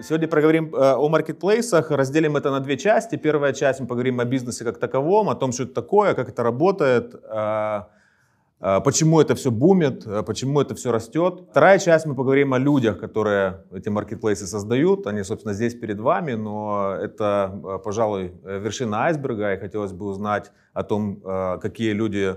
Сегодня поговорим э, о маркетплейсах, разделим это на две части. Первая часть мы поговорим о бизнесе как таковом, о том, что это такое, как это работает, э, э, почему это все бумит, почему это все растет. Вторая часть мы поговорим о людях, которые эти маркетплейсы создают. Они, собственно, здесь перед вами, но это, пожалуй, вершина айсберга. И хотелось бы узнать о том, какие люди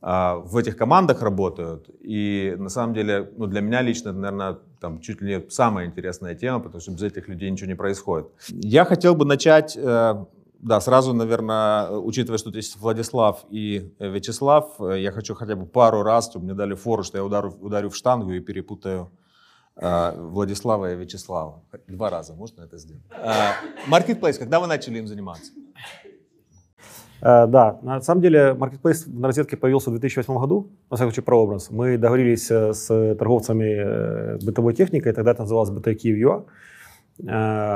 в этих командах работают. И на самом деле, ну, для меня лично наверное, там, чуть ли не самая интересная тема, потому что без этих людей ничего не происходит. Я хотел бы начать, э, да, сразу, наверное, учитывая, что здесь Владислав и э, Вячеслав, э, я хочу хотя бы пару раз, чтобы мне дали фору, что я ударю, ударю в штангу и перепутаю Владислава и Вячеслава. Два раза можно это сделать? Маркетплейс, когда вы начали им заниматься? Э, да, на самом деле Marketplace на розетке появился в 2008 году, на всякий случай прообраз. Мы договорились э, с торговцами э, бытовой техникой, тогда это называлось BT Kyiv.ua.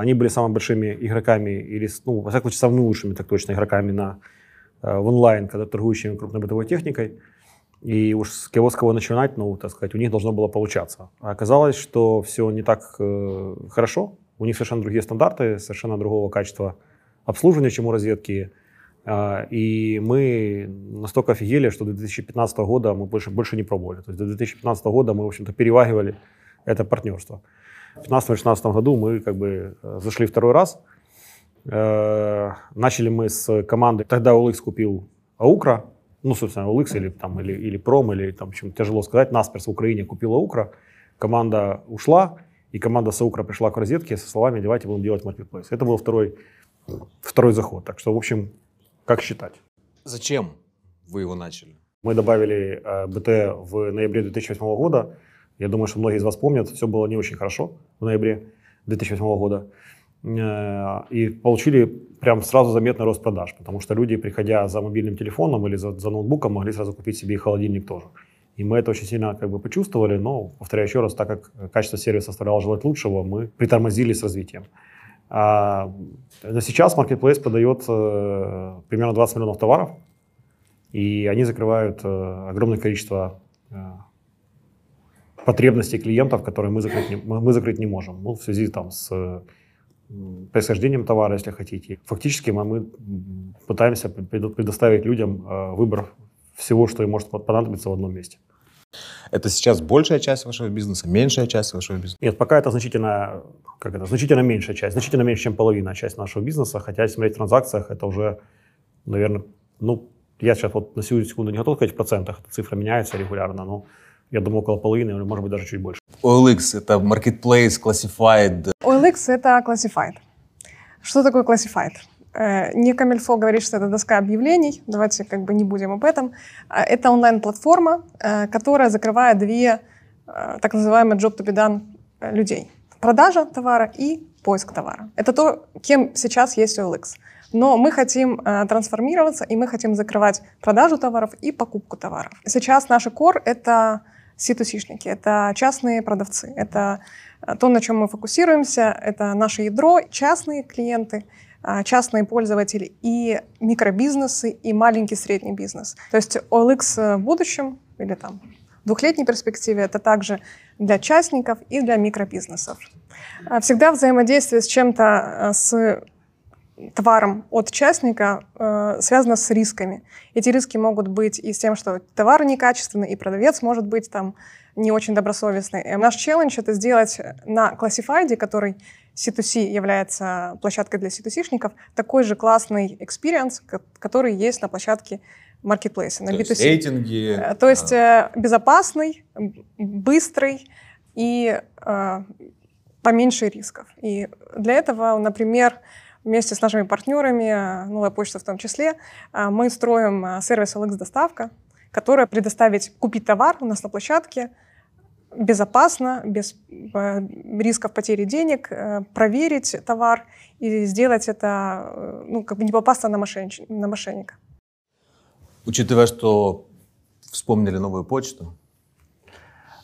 Они были самыми большими игроками, или, ну, во всяком случае, самыми лучшими, так точно, игроками на, в онлайн, когда торгующими крупной бытовой техникой. И уж с кого с кого начинать, ну, так сказать, у них должно было получаться. А оказалось, что все не так э, хорошо. У них совершенно другие стандарты, совершенно другого качества обслуживания, чем у розетки. А, и мы настолько офигели, что до 2015 года мы больше, больше не пробовали. То есть до 2015 года мы, в общем-то, переваривали это партнерство. В 2015-2016 году мы как бы э, зашли второй раз. Э, начали мы с команды, тогда OLX купил Аукра, ну, собственно, OLX или, там, или, или Пром, или там, в общем, тяжело сказать, Насперс в Украине купил Аукра, команда ушла, и команда Саукра пришла к розетке со словами «давайте будем делать маркетплейс». Это был второй, второй заход. Так что, в общем, как считать? Зачем вы его начали? Мы добавили э, БТ в ноябре 2008 года. Я думаю, что многие из вас помнят, все было не очень хорошо в ноябре 2008 года. Э, и получили прям сразу заметный рост продаж, потому что люди, приходя за мобильным телефоном или за, за ноутбуком, могли сразу купить себе и холодильник тоже. И мы это очень сильно как бы почувствовали, но, повторяю еще раз, так как качество сервиса оставляло желать лучшего, мы притормозили с развитием. А сейчас Marketplace продает э, примерно 20 миллионов товаров, и они закрывают э, огромное количество э, потребностей клиентов, которые мы закрыть не, мы закрыть не можем. Ну, в связи там, с происхождением товара, если хотите. Фактически мы, мы пытаемся предоставить людям выбор всего, что им может понадобиться в одном месте. Это сейчас большая часть вашего бизнеса, меньшая часть вашего бизнеса? Нет, пока это значительно, как это, значительно меньшая часть, значительно меньше, чем половина часть нашего бизнеса, хотя если смотреть в транзакциях, это уже, наверное, ну, я сейчас вот на сегодня секунду не готов сказать в процентах, эта цифра меняется регулярно, но я думаю, около половины, или может быть даже чуть больше. OLX — это marketplace, classified? OLX — это classified. Что такое classified? Э, не Камильфо говорит, что это доска объявлений, давайте как бы не будем об этом. А, это онлайн-платформа, э, которая закрывает две э, так называемые job to be done людей. Продажа товара и поиск товара. Это то, кем сейчас есть OLX. Но мы хотим э, трансформироваться, и мы хотим закрывать продажу товаров и покупку товаров. Сейчас наш core — это C2C-шники, это частные продавцы, это то, на чем мы фокусируемся, это наше ядро, частные клиенты — частные пользователи и микробизнесы, и маленький средний бизнес. То есть OLX в будущем или там двухлетней перспективе это также для частников и для микробизнесов. А, всегда взаимодействие с чем-то, э, с товаром от частника э, связано с рисками. Эти риски могут быть и с тем, что товар некачественный, и продавец может быть там не очень добросовестный. Наш челлендж — это сделать на Classified, который C2C является площадкой для C2C-шников, такой же классный experience, который есть на площадке маркетплейса, на То B2C. Есть рейтинги. Э, то есть а... безопасный, быстрый и э, поменьше рисков. И для этого, например, вместе с нашими партнерами, новая почта в том числе, мы строим сервис LX-доставка, которая предоставить купить товар у нас на площадке – безопасно, без э, рисков потери денег, э, проверить товар и сделать это, э, ну, как бы не попасться на, мошеннич... на мошенника. Учитывая, что вспомнили новую почту,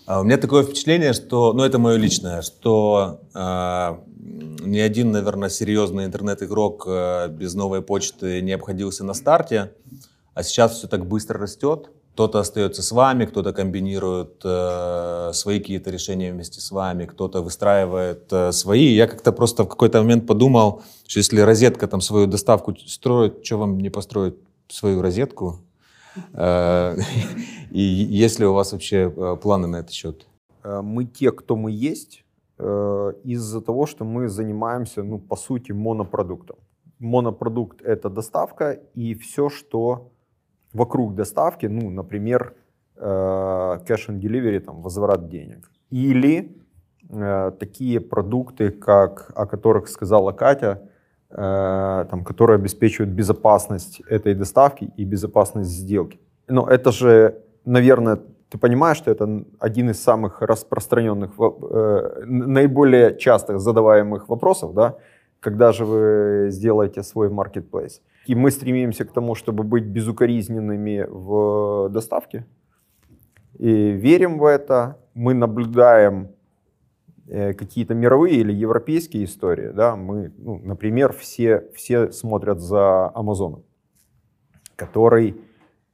у меня такое впечатление, что, ну это мое личное, что э, ни один, наверное, серьезный интернет-игрок э, без новой почты не обходился на старте, а сейчас все так быстро растет, кто-то остается с вами, кто-то комбинирует э, свои какие-то решения вместе с вами, кто-то выстраивает э, свои. Я как-то просто в какой-то момент подумал, что если розетка там свою доставку строит, что вам не построить свою розетку? Э, и есть ли у вас вообще э, планы на этот счет? Э, мы те, кто мы есть, из-за того, что мы занимаемся, ну, по сути, монопродуктом. Монопродукт — это доставка и все, что вокруг доставки, ну, например, cash and delivery, там, возврат денег. Или такие продукты, как, о которых сказала Катя, Э, там, которые обеспечивают безопасность этой доставки и безопасность сделки. Но это же, наверное, ты понимаешь, что это один из самых распространенных, э, наиболее частых задаваемых вопросов, да, когда же вы сделаете свой marketplace. И мы стремимся к тому, чтобы быть безукоризненными в доставке. И верим в это. Мы наблюдаем Э, какие-то мировые или европейские истории, да, мы, ну, например, все, все смотрят за Амазоном, который,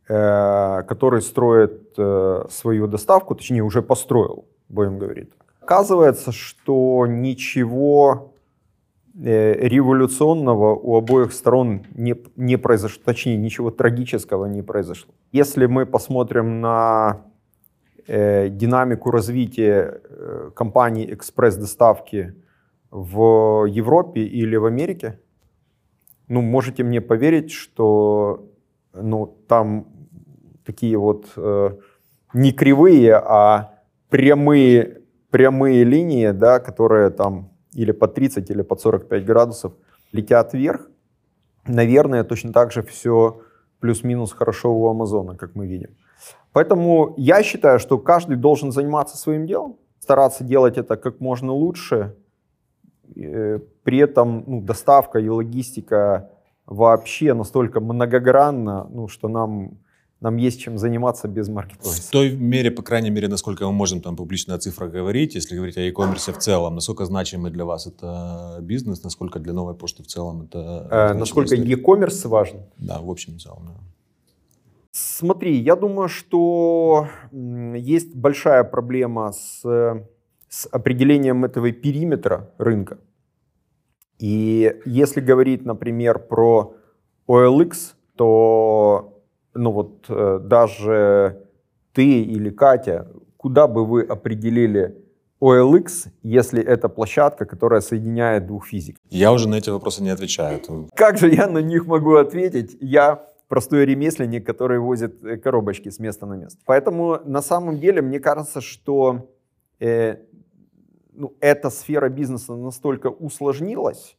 э, который строит э, свою доставку, точнее уже построил, будем говорить. Оказывается, что ничего э, революционного у обоих сторон не, не произошло, точнее ничего трагического не произошло. Если мы посмотрим на Э, динамику развития э, компаний экспресс-доставки в Европе или в Америке, ну, можете мне поверить, что ну, там такие вот э, не кривые, а прямые, прямые линии, да, которые там или по 30, или под 45 градусов летят вверх. Наверное, точно так же все плюс-минус хорошо у Амазона, как мы видим. Поэтому я считаю, что каждый должен заниматься своим делом, стараться делать это как можно лучше. Э, при этом ну, доставка и логистика вообще настолько многогранна, ну, что нам, нам есть чем заниматься без маркетплейса. В той мере, по крайней мере, насколько мы можем там публично о цифрах говорить, если говорить о e-commerce в целом, насколько значимый для вас это бизнес, насколько для новой почты в целом это... Э, насколько e-commerce важен? Да, в общем и целом, да. Смотри, я думаю, что есть большая проблема с, с определением этого периметра рынка. И если говорить, например, про OLX, то ну вот э, даже ты или Катя, куда бы вы определили OLX, если это площадка, которая соединяет двух физиков? Я уже на эти вопросы не отвечаю. Как же я на них могу ответить? Я простой ремесленник, который возит э, коробочки с места на место. Поэтому на самом деле мне кажется, что э, ну, эта сфера бизнеса настолько усложнилась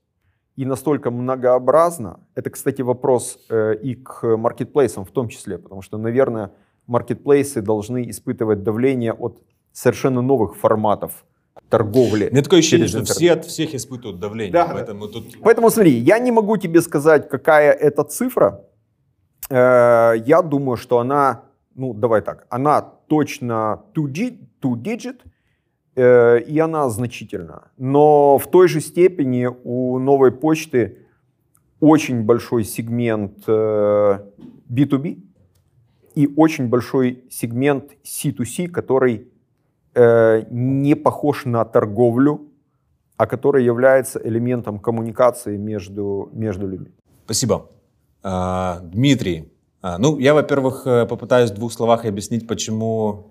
и настолько многообразна. Это, кстати, вопрос э, и к маркетплейсам в том числе, потому что, наверное, маркетплейсы должны испытывать давление от совершенно новых форматов торговли. Мне такое ощущение, что интернет. все от всех испытывают давление. Да. Поэтому, тут... поэтому смотри, я не могу тебе сказать, какая это цифра, Э, я думаю, что она, ну давай так, она точно two-digit, э, и она значительна. Но в той же степени у новой почты очень большой сегмент B2B э, и очень большой сегмент C2C, который не похож на торговлю, а который является элементом коммуникации между, между людьми. Спасибо. А, Дмитрий, а, ну, я, во-первых, э, попытаюсь в двух словах объяснить, почему,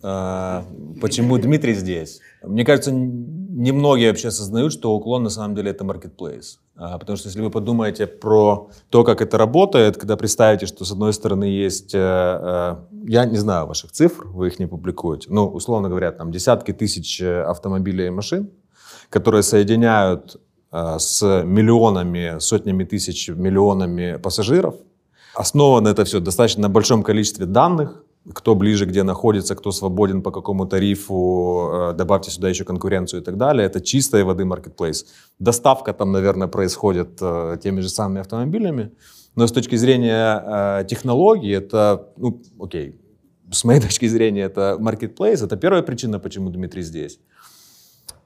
почему Дмитрий здесь. Мне кажется, немногие вообще осознают, что уклон на самом деле это marketplace. Потому что если вы подумаете про то, как это работает, когда представите, что с одной стороны есть, э, э, я не знаю ваших цифр, вы их не публикуете, ну, условно говоря, там десятки тысяч автомобилей и машин, которые соединяют Э, с миллионами, сотнями тысяч, миллионами пассажиров. Основано это все достаточно на большом количестве данных, кто ближе, где находится, кто свободен, по какому тарифу, э, добавьте сюда еще конкуренцию и так далее. Это чистой воды маркетплейс. Доставка там, наверное, происходит э, теми же самыми автомобилями, но с точки зрения технологий это, ну, окей, с моей точки зрения это маркетплейс, это первая причина, почему Дмитрий здесь.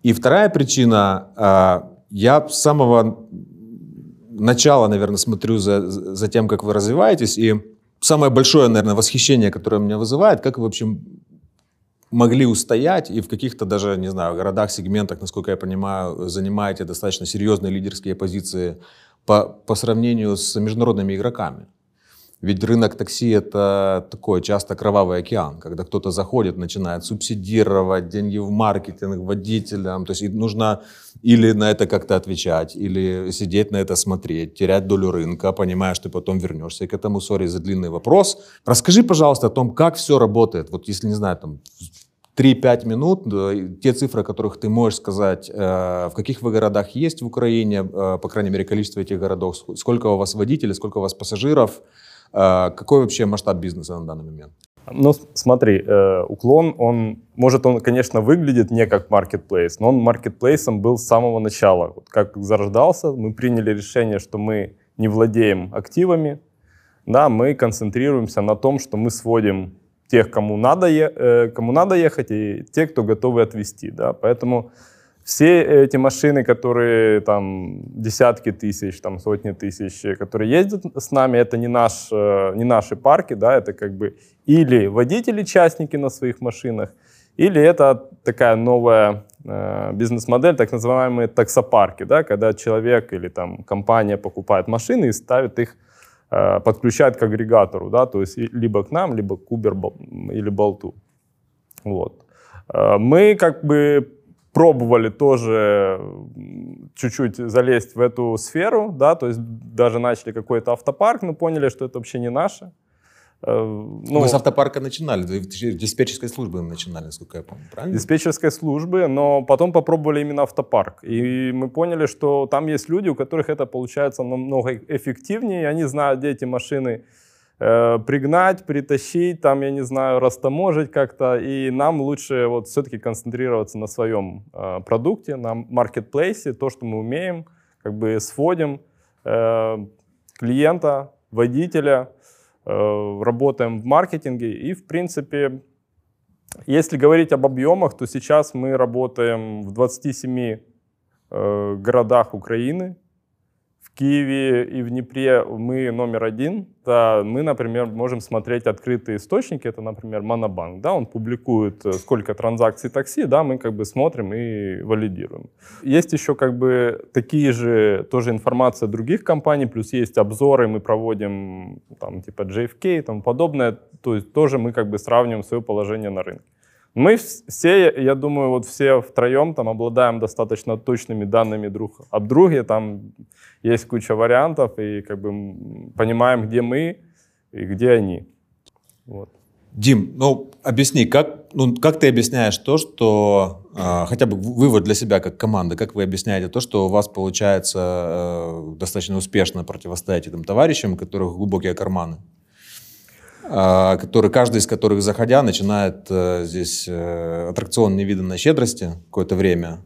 И вторая причина, я с самого начала, наверное, смотрю за, за тем, как вы развиваетесь, и самое большое, наверное, восхищение, которое меня вызывает, как вы вообще могли устоять и в каких-то даже, не знаю, городах, сегментах, насколько я понимаю, занимаете достаточно серьезные лидерские позиции по, по сравнению с международными игроками. Ведь рынок такси это такой часто кровавый океан, когда кто-то заходит, начинает субсидировать деньги в маркетинг водителям. То есть нужно или на это как-то отвечать, или сидеть на это смотреть, терять долю рынка, понимая, что потом вернешься к этому. Сори за длинный вопрос. Расскажи, пожалуйста, о том, как все работает. Вот если, не знаю, там 3-5 минут, те цифры, о которых ты можешь сказать, э, в каких вы городах есть в Украине, э, по крайней мере, количество этих городов, сколько у вас водителей, сколько у вас пассажиров, какой вообще масштаб бизнеса на данный момент? Ну, смотри, уклон, он, может, он, конечно, выглядит не как маркетплейс, но он маркетплейсом был с самого начала. Вот как зарождался, мы приняли решение, что мы не владеем активами, да, мы концентрируемся на том, что мы сводим тех, кому надо, э, кому надо ехать, и те, кто готовы отвезти. Да? Поэтому все эти машины, которые там десятки тысяч, там сотни тысяч, которые ездят с нами, это не, наш, э, не наши парки, да, это как бы или водители-частники на своих машинах, или это такая новая э, бизнес-модель, так называемые таксопарки, да, когда человек или там компания покупает машины и ставит их Э, подключает к агрегатору, да, то есть либо к нам, либо к Uber или Болту. Вот. Э, мы как бы пробовали тоже чуть-чуть залезть в эту сферу, да, то есть даже начали какой-то автопарк, но поняли, что это вообще не наше. Э, ну, Вы с автопарка начинали, диспетчерской службы начинали, насколько я помню, правильно? Диспетчерской службы, но потом попробовали именно автопарк. И мы поняли, что там есть люди, у которых это получается намного эффективнее, они знают, где эти машины э, пригнать, притащить, там, я не знаю, растаможить как-то. И нам лучше вот все-таки концентрироваться на своем э, продукте, на маркетплейсе, то, что мы умеем, как бы сводим э, клиента, водителя, Э, работаем в маркетинге. И, в принципе, если говорить об объемах, то сейчас мы работаем в 27 э, городах Украины. Киеве и в Днепре мы номер один. Да, мы, например, можем смотреть открытые источники. Это, например, Монобанк. Да, он публикует, э, сколько транзакций такси, да, мы как бы смотрим и валидируем. Есть еще как бы такие же тоже информация других компаний, плюс есть обзоры, мы проводим там типа JFK и тому подобное. То есть тоже мы как бы сравниваем свое положение на рынке. Мы все, я думаю, вот все втроем там обладаем достаточно точными данными друг об друге, там есть куча вариантов, и как бы понимаем, где мы и где они. Вот. Дим, ну объясни, как, ну, как ты объясняешь то, что э, хотя бы вывод для себя как команды, как вы объясняете то, что у вас получается э, достаточно успешно противостоять этим товарищам, у которых глубокие карманы? А, который, каждый из которых, заходя, начинает э, здесь э, аттракцион невиданной щедрости какое-то время,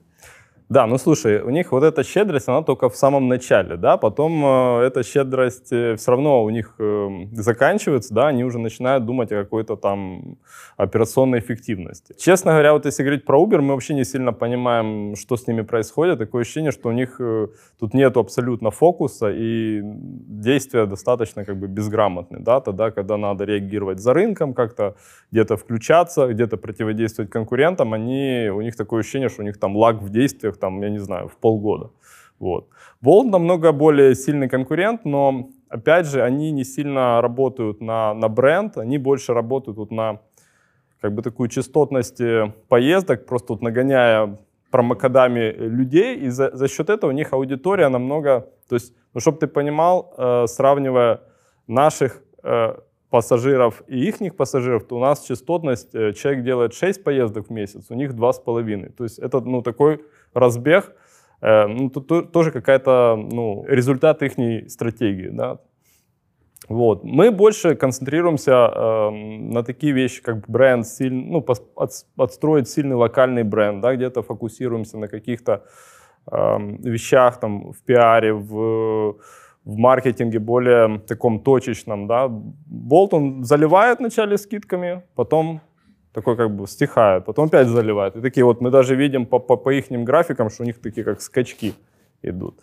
да, ну слушай, у них вот эта щедрость, она только в самом начале, да, потом э, эта щедрость э, все равно у них э, заканчивается, да, они уже начинают думать о какой-то там операционной эффективности. Честно говоря, вот если говорить про Uber, мы вообще не сильно понимаем, что с ними происходит. Такое ощущение, что у них э, тут нет абсолютно фокуса и действия достаточно как бы безграмотны, да, тогда, когда надо реагировать за рынком, как-то где-то включаться, где-то противодействовать конкурентам, они, у них такое ощущение, что у них там лаг в действиях там, я не знаю, в полгода. Вот. Bolt намного более сильный конкурент, но, опять же, они не сильно работают на, на бренд, они больше работают вот на как бы такую частотность э, поездок, просто вот нагоняя промокодами людей, и за, за счет этого у них аудитория намного... То есть, ну, чтобы ты понимал, э, сравнивая наших э, пассажиров и их пассажиров, то у нас частотность, э, человек делает 6 поездок в месяц, у них 2,5. То есть это ну, такой разбег, э, ну, тут тоже какая-то ну, результат их стратегии. Да? Вот. Мы больше концентрируемся э, на такие вещи, как бренд, сильный, ну, от, отстроить сильный локальный бренд, да, где-то фокусируемся на каких-то э, вещах, там, в пиаре, в, в маркетинге более таком точечном. Да. Болт он заливает вначале скидками, потом такой как бы стихает, потом опять заливает. И такие вот мы даже видим по, по, по их графикам, что у них такие как скачки идут.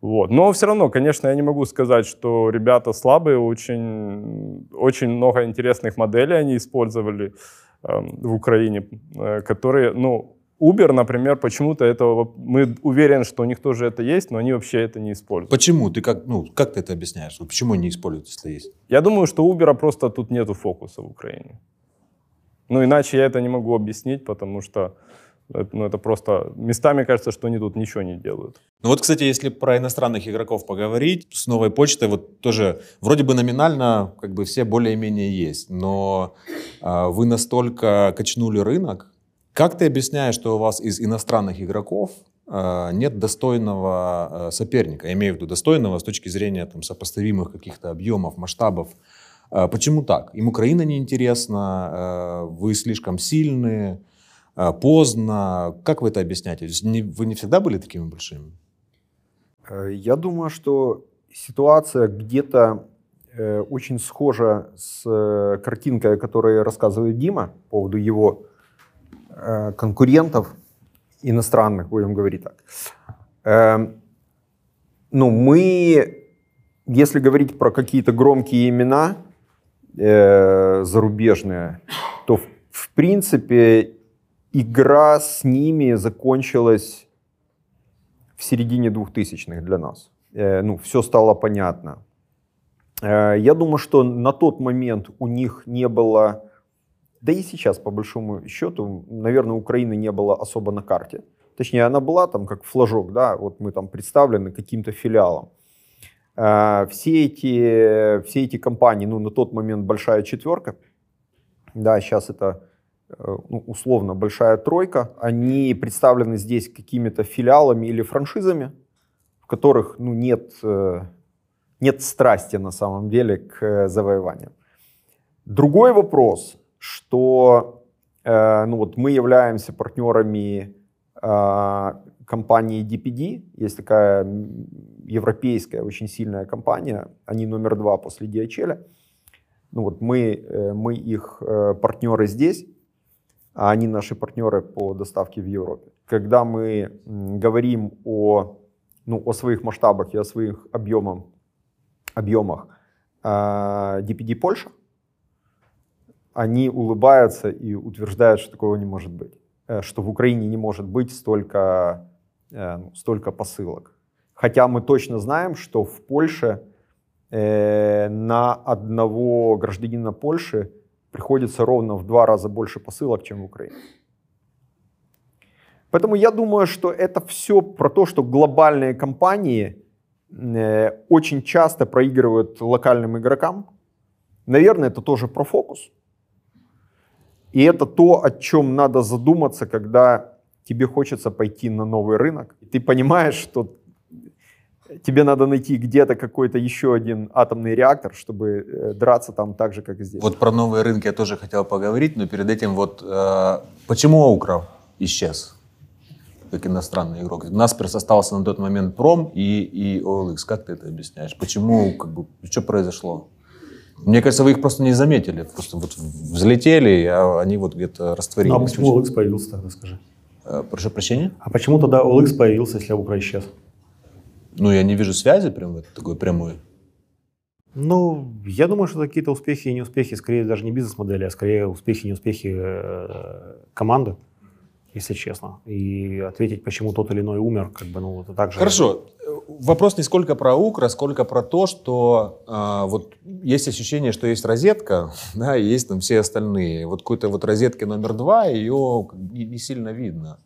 Вот. Но все равно, конечно, я не могу сказать, что ребята слабые, очень, очень много интересных моделей они использовали э, в Украине, э, которые, ну, Uber, например, почему-то этого, мы уверены, что у них тоже это есть, но они вообще это не используют. Почему? Ты как, ну, как ты это объясняешь? Вот почему они используют, если есть? Я думаю, что Uber просто тут нету фокуса в Украине. Ну, иначе я это не могу объяснить, потому что ну, это просто... Местами кажется, что они тут ничего не делают. Ну вот, кстати, если про иностранных игроков поговорить, с новой почтой вот тоже вроде бы номинально как бы все более-менее есть, но э, вы настолько качнули рынок, как ты объясняешь, что у вас из иностранных игроков э, нет достойного э, соперника? Я имею в виду достойного с точки зрения там, сопоставимых каких-то объемов, масштабов. Э, почему так? Им Украина неинтересна, вы слишком сильны, поздно. Как вы это объясняете? Вы не всегда были такими большими? Я думаю, что ситуация где-то очень схожа с картинкой, о которой рассказывает Дима по поводу его конкурентов иностранных, будем говорить так. Эм, ну, мы, если говорить про какие-то громкие имена э, зарубежные, то в, принципе игра с ними закончилась в середине 2000-х для нас. Э, ну, все стало понятно. Э, я думаю, что на тот момент у них не было да и сейчас, по большому счету, наверное, Украины не было особо на карте. Точнее, она была там как флажок, да, вот мы там представлены каким-то филиалом. А, все эти, все эти компании, ну, на тот момент большая четверка, да, сейчас это э, ну, условно большая тройка, они представлены здесь какими-то филиалами или франшизами, в которых ну, нет, э, нет страсти на самом деле к завоеванию. Другой вопрос, что э, ну вот мы являемся партнерами э, компании DPD, есть такая европейская очень сильная компания, они номер два после DHL. Ну вот мы, э, мы их э, партнеры здесь, а они наши партнеры по доставке в Европе. Когда мы говорим о, ну, о своих масштабах и о своих объемах, объемах DPD Польша, они улыбаются и утверждают, что такого не может быть. Э, что в Украине не может быть столько, э, ну, столько посылок. Хотя мы точно знаем, что в Польше э, на одного гражданина Польши приходится ровно в два раза больше посылок, чем в Украине. Поэтому я думаю, что это все про то, что глобальные компании очень часто проигрывают локальным игрокам. Наверное, это тоже про фокус. И это то, о чем надо задуматься, когда тебе хочется пойти на новый рынок. Ты понимаешь, что тебе надо найти где-то какой-то еще один атомный реактор, чтобы э, драться там так же, как и здесь. Вот про новые рынки я тоже хотел поговорить, но перед этим вот э, почему Аукров исчез? как иностранный игрок. У нас просто остался на тот момент Пром и, и OLX. Как ты это объясняешь? Почему, как бы, что произошло? Мне кажется, вы их просто не заметили. Просто вот взлетели, а они вот где-то растворились. Ну, а почему OLX появился тогда, скажи? Э, прошу прощения? А почему тогда OLX появился, если Укр исчез? Ну, я не вижу связи прям вот такой прямой. Ну, я думаю, что какие-то успехи и неуспехи, скорее даже не бизнес-модели, а скорее успехи и неуспехи э, команды если честно. И ответить, почему тот или иной умер, как бы, ну, это так же... Хорошо. Вопрос не сколько про Укра, сколько про то, что э, вот есть ощущение, что есть розетка, да, и есть там все остальные. Вот какой-то вот розетки номер два, ее не, сильно видно.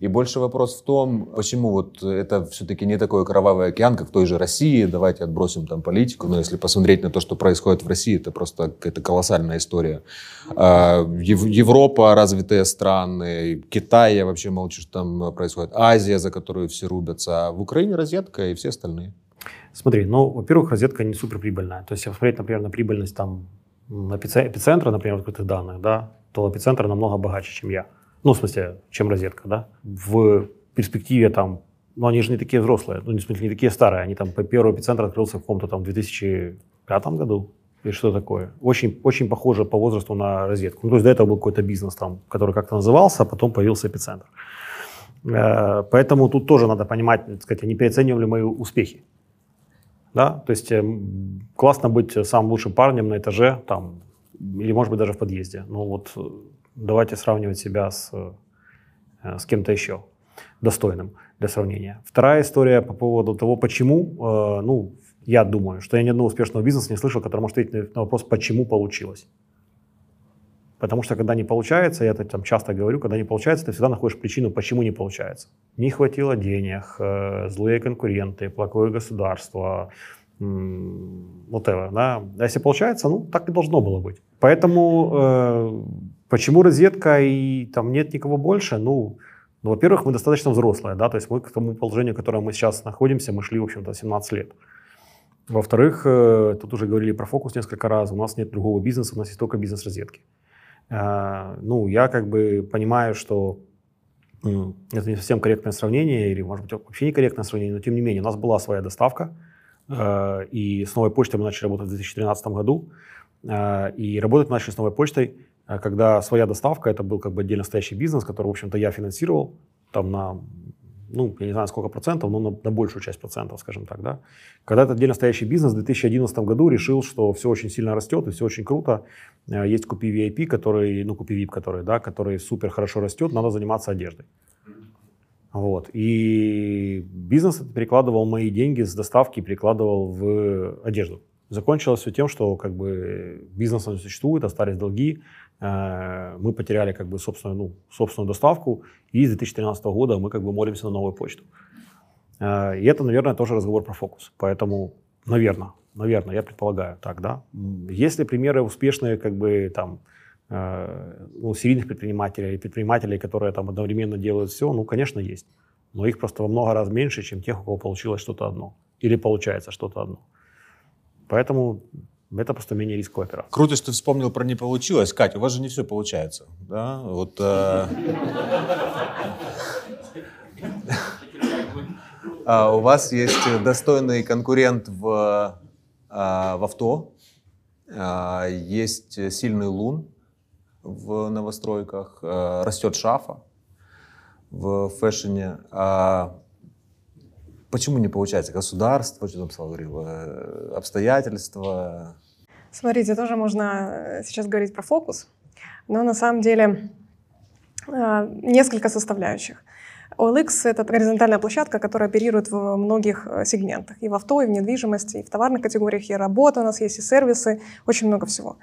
И больше вопрос в том, почему вот это все-таки не такой кровавый океан, как в той же России. Давайте отбросим там политику. Но если посмотреть на то, что происходит в России, это просто какая-то колоссальная история. А, Европа, развитые страны, Китай, я вообще молчу, что там происходит. Азия, за которую все рубятся. А в Украине розетка и все остальные. Смотри, ну, во-первых, розетка не суперприбыльная. То есть, если посмотреть, например, на прибыльность там эпицентра, например, открытых данных, да, то эпицентр намного богаче, чем я. Ну, в смысле, чем розетка, да? В перспективе там, ну, они же не такие взрослые, ну, в смысле, не такие старые, они там, первый эпицентр открылся в каком-то там 2005 году, или что такое. Очень, очень похоже по возрасту на розетку. Ну, то есть до этого был какой-то бизнес там, который как-то назывался, а потом появился эпицентр. Э, поэтому тут тоже надо понимать, так сказать, не переоценивали мои успехи. Да? То есть э, классно быть самым лучшим парнем на этаже, там, или, может быть, даже в подъезде. Но вот э, давайте сравнивать себя с, с кем-то еще достойным для сравнения. Вторая история по поводу того, почему, ну, я думаю, что я ни одного успешного бизнеса не слышал, который может ответить на вопрос, почему получилось. Потому что когда не получается, я это там часто говорю, когда не получается, ты всегда находишь причину, почему не получается. Не хватило денег, э, злые конкуренты, плохое государство, это, да. А если получается, ну, так и должно было быть. Поэтому э, почему розетка и там нет никого больше? Ну, ну, во-первых, мы достаточно взрослые, да, то есть мы к тому положению, в котором мы сейчас находимся, мы шли, в общем-то, 17 лет. Во-вторых, э, тут уже говорили про фокус несколько раз, у нас нет другого бизнеса, у нас есть только бизнес розетки. А, ну, я как бы понимаю, что это не совсем корректное сравнение, или, может быть, вообще некорректное сравнение, но тем не менее, у нас была своя доставка, а, и с новой почтой мы начали работать в 2013 году, и работать мы начали с новой почтой, когда своя доставка, это был как бы отдельно стоящий бизнес, который, в общем-то, я финансировал, там на ну, я не знаю, сколько процентов, но на, на большую часть процентов, скажем так, да. Когда этот отдельно стоящий бизнес в 2011 году решил, что все очень сильно растет и все очень круто, э, есть Купи VIP, который, ну, Купи VIP, который, да, который супер хорошо растет, надо заниматься одеждой. Вот. И бизнес перекладывал мои деньги с доставки, перекладывал в одежду. Закончилось все тем, что как бы бизнес не существует, остались долги, мы потеряли как бы собственную, ну, собственную доставку, и с 2013 года мы как бы молимся на новую почту. Э, и это, наверное, тоже разговор про фокус. Поэтому, наверное, наверное, я предполагаю так, да. Есть ли примеры успешные, как бы там, э, ну, серийных предпринимателей, предпринимателей, которые там одновременно делают все, ну, конечно, есть. Но их просто во много раз меньше, чем тех, у кого получилось что-то одно. Или получается что-то одно. Поэтому это просто менее рисковая операция. Круто, что ты вспомнил про «не получилось». Катя, у вас же не все получается. Да? Вот, э... а у вас есть достойный конкурент в, а, в авто, а, есть сильный лун в новостройках, а, растет шафа в фэшне. Почему не получается? Государство, что там Слава говорил, э, обстоятельства? Смотрите, тоже можно э, сейчас говорить про фокус, но на самом деле э, несколько составляющих. OLX — это горизонтальная площадка, которая оперирует в многих сегментах. И в авто, и в недвижимости, и в товарных категориях, и работа у нас есть, и сервисы, очень много всего.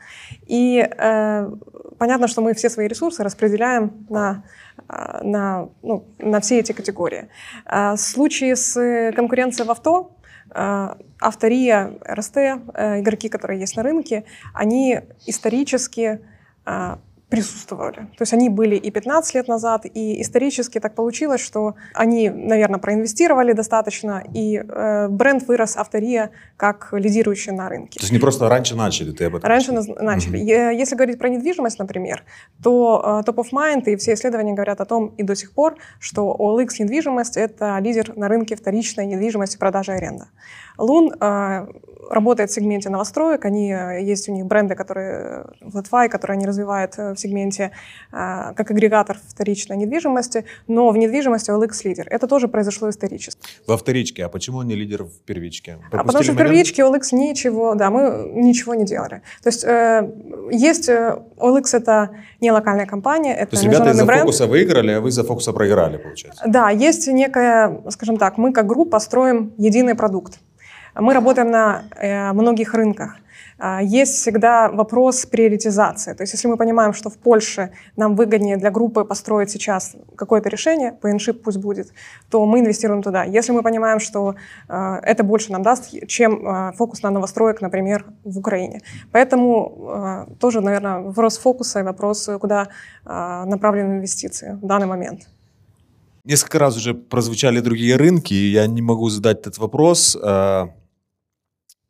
И э, понятно, что мы все свои ресурсы распределяем на а, на, ну, на все эти категории. А, случаи с конкуренцией в авто, Автория, РСТ, э, игроки, которые есть на рынке, они исторически присутствовали. То есть они были и 15 лет назад, и исторически так получилось, что они, наверное, проинвестировали достаточно, и э, бренд вырос автория как лидирующий на рынке. То есть не просто раньше начали, ты об этом Раньше начали. начали. Mm-hmm. Если говорить про недвижимость, например, то э, Top of Mind и все исследования говорят о том и до сих пор, что OLX недвижимость — это лидер на рынке вторичной недвижимости, продажи и аренда. Лун э, работает в сегменте новостроек, они, э, есть у них бренды, которые Flatfy, которые они развивают э, в сегменте э, как агрегатор вторичной недвижимости, но в недвижимости OLX лидер. Это тоже произошло исторически. Во вторичке, а почему не лидер в первичке? Пропустили а потому что в первичке OLX ничего, да, мы ничего не делали. То есть э, есть, OLX это не локальная компания, это То есть ребята из-за бренд. фокуса выиграли, а вы за фокуса проиграли, получается? Да, есть некая, скажем так, мы как группа строим единый продукт. Мы работаем на э, многих рынках. А, есть всегда вопрос приоритизации. То есть если мы понимаем, что в Польше нам выгоднее для группы построить сейчас какое-то решение, PNShip пусть будет, то мы инвестируем туда. Если мы понимаем, что э, это больше нам даст, чем э, фокус на новостроек, например, в Украине. Поэтому тоже, наверное, вопрос фокуса и вопрос, куда направлены инвестиции в данный момент. Несколько раз уже прозвучали другие рынки, и я не могу задать этот вопрос.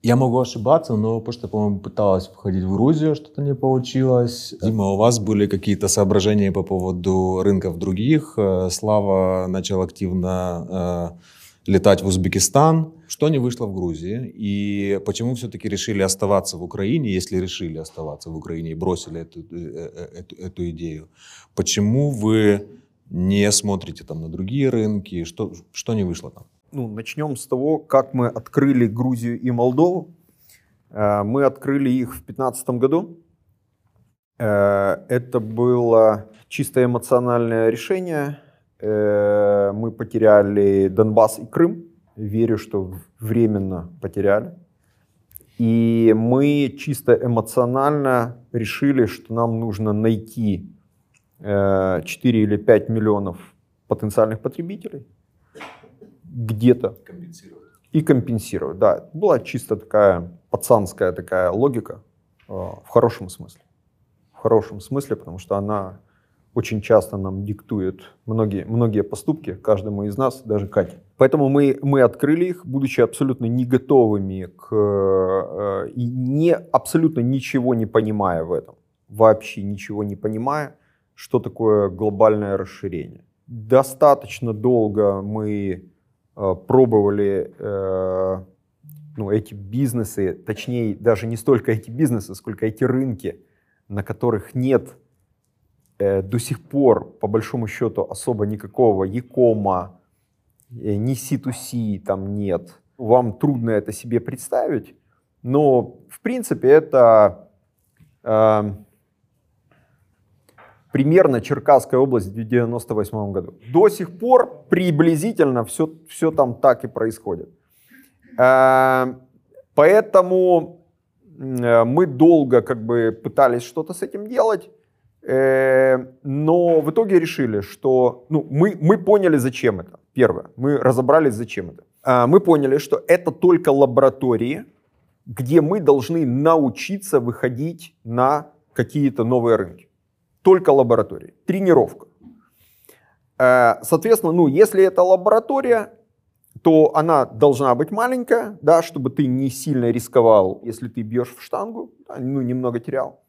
Я могу ошибаться, но почта, по-моему, пыталась входить в Грузию, что-то не получилось. Дима, у вас были какие-то соображения по поводу рынков других? Э, Слава начал активно э, летать в Узбекистан. Что не вышло в Грузии? И почему все-таки решили оставаться в Украине, если решили оставаться в Украине и бросили эту, э, э, эту, эту идею? Почему вы не смотрите там на другие рынки? Что, что не вышло там? Ну, начнем с того, как мы открыли Грузию и Молдову. Э, мы открыли их в 2015 году. Э, это было чисто эмоциональное решение. Э, мы потеряли Донбасс и Крым. Верю, что временно потеряли. И мы чисто эмоционально решили, что нам нужно найти 4 или 5 миллионов потенциальных потребителей где-то. И компенсировать, да. Была чисто такая пацанская такая логика в хорошем смысле хорошем смысле, потому что она очень часто нам диктует многие, многие поступки, каждому из нас, даже Кате. Поэтому мы, мы открыли их, будучи абсолютно не готовыми к, э, и не, абсолютно ничего не понимая в этом. Вообще ничего не понимая, что такое глобальное расширение. Достаточно долго мы э, пробовали э, ну, эти бизнесы, точнее, даже не столько эти бизнесы, сколько эти рынки – на которых нет э, до сих пор, по большому счету, особо никакого Якома, э, ни C2C там нет. Вам трудно это себе представить, но в принципе это э, примерно Черкасская область в 1998 году. До сих пор приблизительно все, все там так и происходит. Э, поэтому Э, мы долго как бы пытались что-то с этим делать, э, но в итоге решили, что ну, мы, мы поняли, зачем это. Первое, мы разобрались, зачем это. Мы поняли, что это только лаборатории, где мы должны научиться выходить на какие-то новые рынки. Только лаборатории. Тренировка. Э, соответственно, ну, если это лаборатория, то она должна быть маленькая, да, чтобы ты не сильно рисковал, если ты бьешь в штангу, да, ну, немного терял.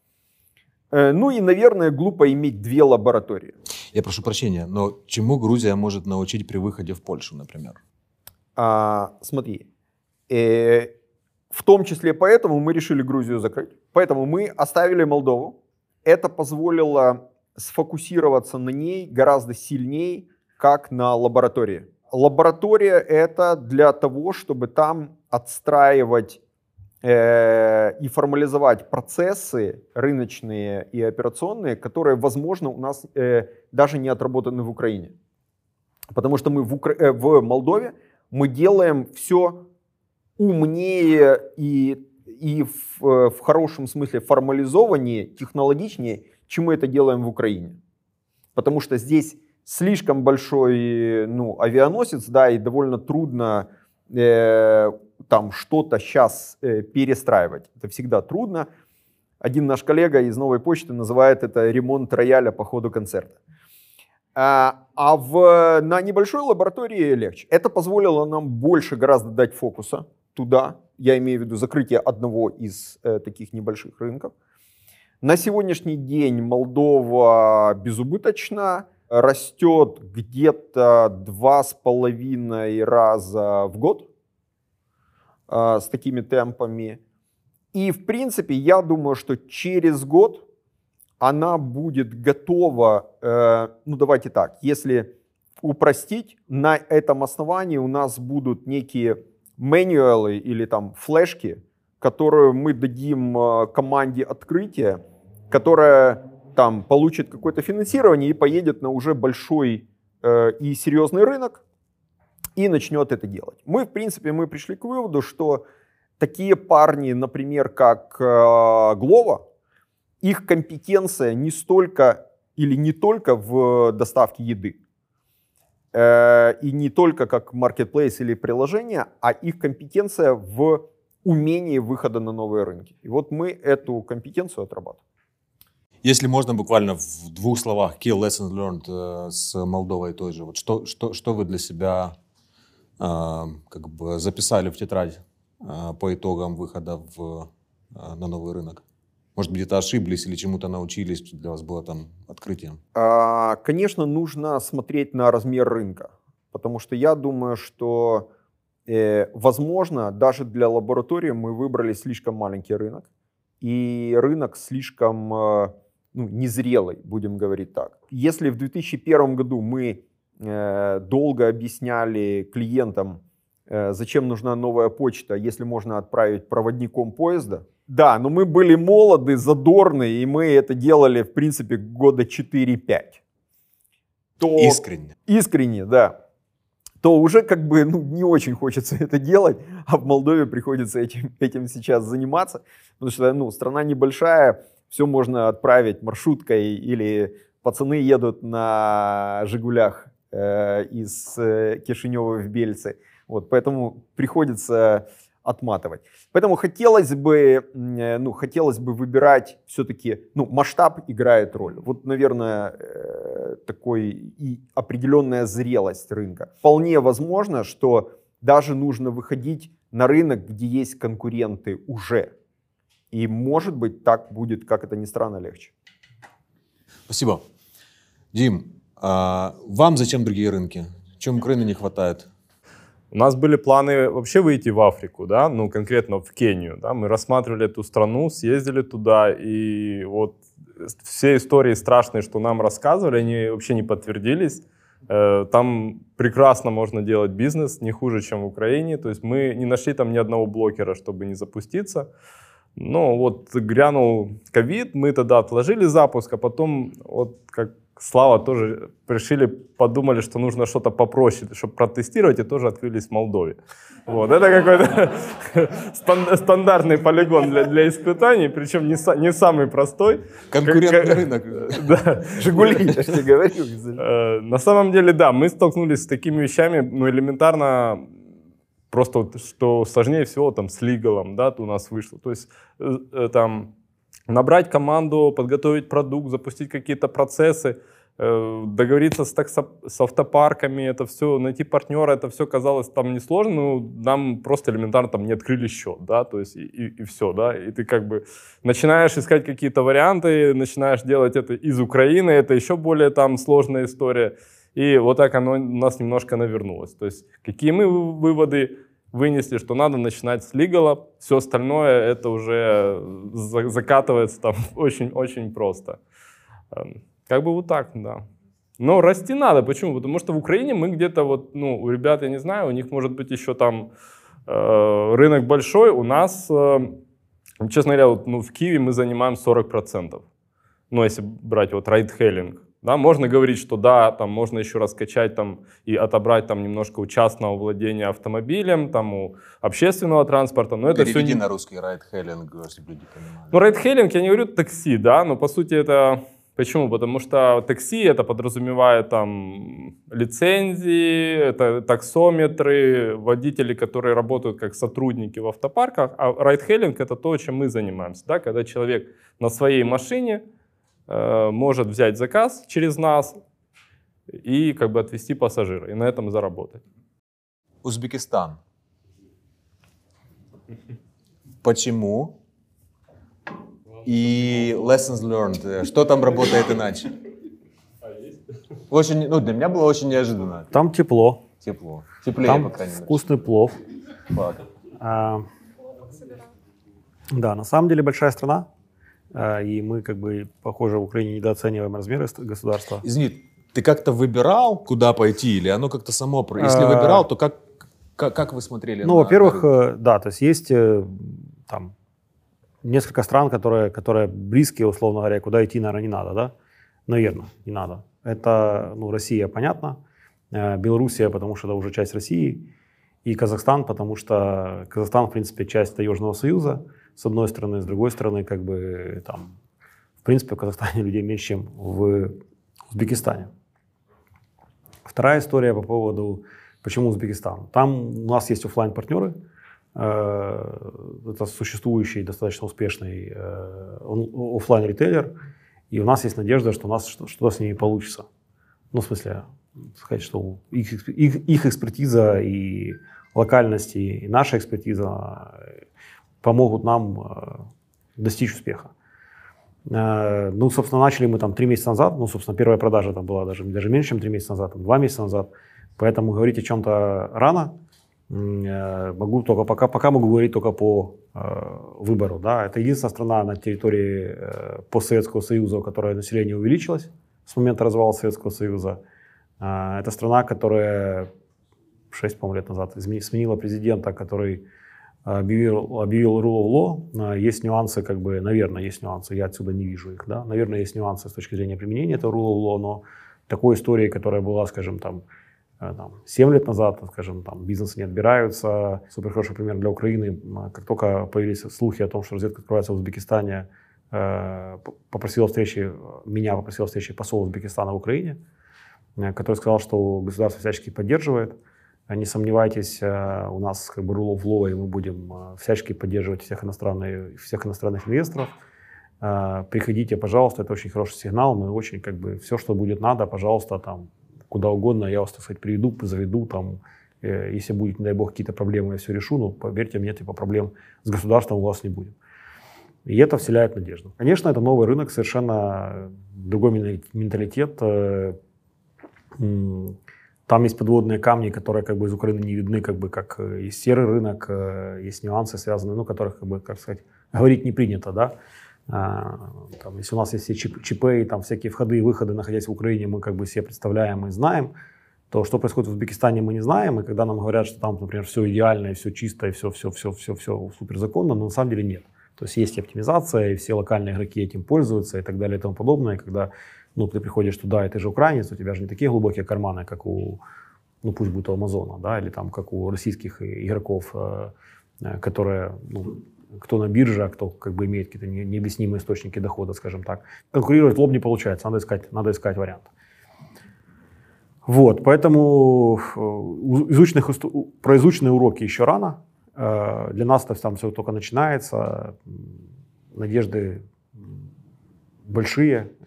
Э, ну и, наверное, глупо иметь две лаборатории. Я прошу прощения, но чему Грузия может научить при выходе в Польшу, например? А, смотри, э, в том числе поэтому мы решили Грузию закрыть. Поэтому мы оставили Молдову. Это позволило сфокусироваться на ней гораздо сильнее, как на лаборатории. Лаборатория это для того, чтобы там отстраивать э, и формализовать процессы рыночные и операционные, которые, возможно, у нас э, даже не отработаны в Украине. Потому что мы в, Укра... э, в Молдове мы делаем все умнее и, и в, э, в хорошем смысле формализованнее, технологичнее, чем мы это делаем в Украине. Потому что здесь слишком большой ну, авианосец, да, и довольно трудно э, там что-то сейчас э, перестраивать. Это всегда трудно. Один наш коллега из новой почты называет это ремонт рояля по ходу концерта. А, а в, на небольшой лаборатории легче. Это позволило нам больше гораздо дать фокуса туда. Я имею в виду закрытие одного из э, таких небольших рынков. На сегодняшний день Молдова безубыточна растет где-то два с половиной раза в год э, с такими темпами. И, в принципе, я думаю, что через год она будет готова, э, ну давайте так, если упростить, на этом основании у нас будут некие мануалы или там флешки, которые мы дадим э, команде открытия, которая там получит какое-то финансирование и поедет на уже большой э, и серьезный рынок и начнет это делать. Мы, в принципе, мы пришли к выводу, что такие парни, например, как э, Глова, их компетенция не столько или не только в доставке еды, и не только как marketplace или приложение, а их компетенция в умении выхода на новые рынки. И вот мы эту компетенцию отрабатываем. Если можно буквально в двух словах, key lessons learned э, с Молдовой той же. Вот что, что, что вы для себя э, как бы записали в тетрадь э, по итогам выхода в, э, на новый рынок? Может, где-то ошиблись или чему-то научились, для вас было там открытием? А, конечно, нужно смотреть на размер рынка. Потому что я думаю, что, э, возможно, даже для лаборатории мы выбрали слишком маленький рынок. И рынок слишком... Э, ну, незрелой, будем говорить так. Если в 2001 году мы э, долго объясняли клиентам, э, зачем нужна новая почта, если можно отправить проводником поезда, да, но мы были молоды, задорные, и мы это делали, в принципе, года 4-5. То... Искренне. Искренне, да то уже как бы ну, не очень хочется это делать, а в Молдове приходится этим, этим сейчас заниматься, потому что ну, страна небольшая, все можно отправить маршруткой или пацаны едут на «Жигулях» э, из э, Кишинева в Бельцы. Вот, поэтому приходится отматывать. Поэтому хотелось бы, э, ну, хотелось бы выбирать все-таки, ну, масштаб играет роль. Вот, наверное, э, такой и определенная зрелость рынка. Вполне возможно, что даже нужно выходить на рынок, где есть конкуренты уже. И, может быть, так будет, как это ни странно, легче. Спасибо. Дим, а вам зачем другие рынки? Чем Украины не хватает? У нас были планы вообще выйти в Африку, да, ну, конкретно в Кению, да, мы рассматривали эту страну, съездили туда, и вот все истории страшные, что нам рассказывали, они вообще не подтвердились. Э, там прекрасно можно делать бизнес, не хуже, чем в Украине. То есть мы не нашли там ни одного блокера, чтобы не запуститься. Но вот грянул ковид, мы тогда отложили запуск, а потом вот как Слава тоже решили, подумали, что нужно что-то попроще, чтобы протестировать, и тоже открылись в Молдове. Вот, это какой-то стандартный полигон для, для испытаний, причем не, не самый простой. Конкурентный рынок. Да. Жигули, я же тебе говорил. Э, на самом деле, да, мы столкнулись с такими вещами, ну, элементарно, просто вот, что сложнее всего там с лигалом, да, у нас вышло. То есть э, э, там набрать команду, подготовить продукт, запустить какие-то процессы, э, договориться с, таксо, с автопарками, это все, найти партнера, это все казалось там несложно, но нам просто элементарно там не открыли счет, да, то есть и, и, и все, да, и ты как бы начинаешь искать какие-то варианты, начинаешь делать это из Украины, это еще более там сложная история, и вот так оно у нас немножко навернулось, то есть какие мы выводы вынесли, что надо начинать с лигала, все остальное это уже закатывается там очень-очень просто. Эм, как бы вот так, да. Но расти надо. Почему? Потому что в Украине мы где-то вот, ну, у ребят, я не знаю, у них может быть еще там э, рынок большой. У нас, э, честно говоря, вот, ну, в Киеве мы занимаем 40%. Ну, если брать вот райдхейлинг. Да, можно говорить, что да, там можно еще раскачать там, и отобрать там немножко у частного владения автомобилем, там у общественного транспорта, но это Переведи все... не... на русский райдхейлинг, чтобы люди понимали. Ну, райдхейлинг, я не говорю такси, да, но по сути это... Почему? Потому что такси это подразумевает там лицензии, это таксометры, водители, которые работают как сотрудники в автопарках, а райдхейлинг это то, чем мы занимаемся, да, когда человек на своей машине Э, может взять заказ через нас и как бы отвезти пассажира, и на этом заработать. Узбекистан. Почему? И lessons learned. Что там работает иначе? Очень, ну, для меня было очень неожиданно. Там тепло. Тепло. Теплее, Там по крайней мере. вкусный плов. А, да, на самом деле большая страна. А, и мы, как бы, похоже, в Украине недооцениваем размеры государства. Извини, ты как-то выбирал, куда пойти, или оно как-то само... Если а, выбирал, то как, как, как вы смотрели Ну, на, во-первых. Э, да, то есть есть э, там несколько стран, которые, которые близкие, условно говоря, куда идти, наверное, не надо, да? Наверное, не надо. Это, ну, Россия, понятно, э, Белоруссия, потому что это уже часть России, и Казахстан, потому что Казахстан, в принципе, часть Таежного союза, с одной стороны, с другой стороны, как бы там, в принципе, в Казахстане людей меньше, чем в Узбекистане. Вторая история по поводу, почему Узбекистан. Там у нас есть офлайн партнеры э, это существующий, достаточно успешный э, офлайн ритейлер и у нас есть надежда, что у нас что-то с ними получится. Ну, в смысле, сказать, что их, их, их экспертиза и локальность, и наша экспертиза помогут нам э, достичь успеха. Э, ну, собственно, начали мы там три месяца назад. Ну, собственно, первая продажа там была даже, даже меньше, чем три месяца назад, там, два месяца назад. Поэтому говорить о чем-то рано. Э, могу только пока, пока могу говорить только по э, выбору. Да. Это единственная страна на территории э, постсоветского союза, у которой население увеличилось с момента развала Советского Союза. Э, это страна, которая 6, по лет назад сменила президента, который объявил, объявил rule of law. Э, есть нюансы, как бы, наверное, есть нюансы, я отсюда не вижу их. Да? Наверное, есть нюансы с точки зрения применения этого rule of law, но такой истории, которая была, скажем, там, Э, там, 7 лет назад, скажем, там, бизнесы не отбираются. Супер хороший пример для Украины. Как только появились слухи о том, что разведка открывается в Узбекистане, э, попросил встречи, меня попросил встречи посол Узбекистана в Украине, э, который сказал, что государство всячески поддерживает. Не сомневайтесь, у нас как бы rule of law, и мы будем всячески поддерживать всех, иностранных, всех иностранных инвесторов. Приходите, пожалуйста, это очень хороший сигнал. Мы очень как бы все, что будет надо, пожалуйста, там куда угодно, я вас, так сказать, приведу, заведу, там, э, если будет, не дай бог, какие-то проблемы, я все решу, но поверьте мне, типа проблем с государством у вас не будет. И это вселяет надежду. Конечно, это новый рынок, совершенно другой менталитет. Э, там есть подводные камни, которые как бы из Украины не видны, как бы как э, есть серый рынок, есть нюансы связанные, ну, которых, как бы, как сказать, говорить не принято, да. А, там, если у нас есть все чип, чипы, там всякие входы и выходы, находясь в Украине, мы как бы себе представляем и знаем, то что происходит в Узбекистане, мы не знаем. И когда нам говорят, что там, например, все идеально, и все чисто, и все, все, все, все, все супер законно, но на самом деле нет. То есть есть оптимизация, и все локальные игроки этим пользуются и так далее и тому подобное. И когда ну, ты приходишь туда, и ты же украинец, у тебя же не такие глубокие карманы, как у, ну пусть будет у Амазона, да, или там как у российских игроков, э, э, которые ну, кто на бирже, а кто как бы имеет какие-то необъяснимые источники дохода, скажем так. Конкурировать лоб не получается, надо искать, надо искать вариант. Вот, поэтому э, изученных, про изученные уроки еще рано. Э, для нас там все только начинается. Надежды большие э,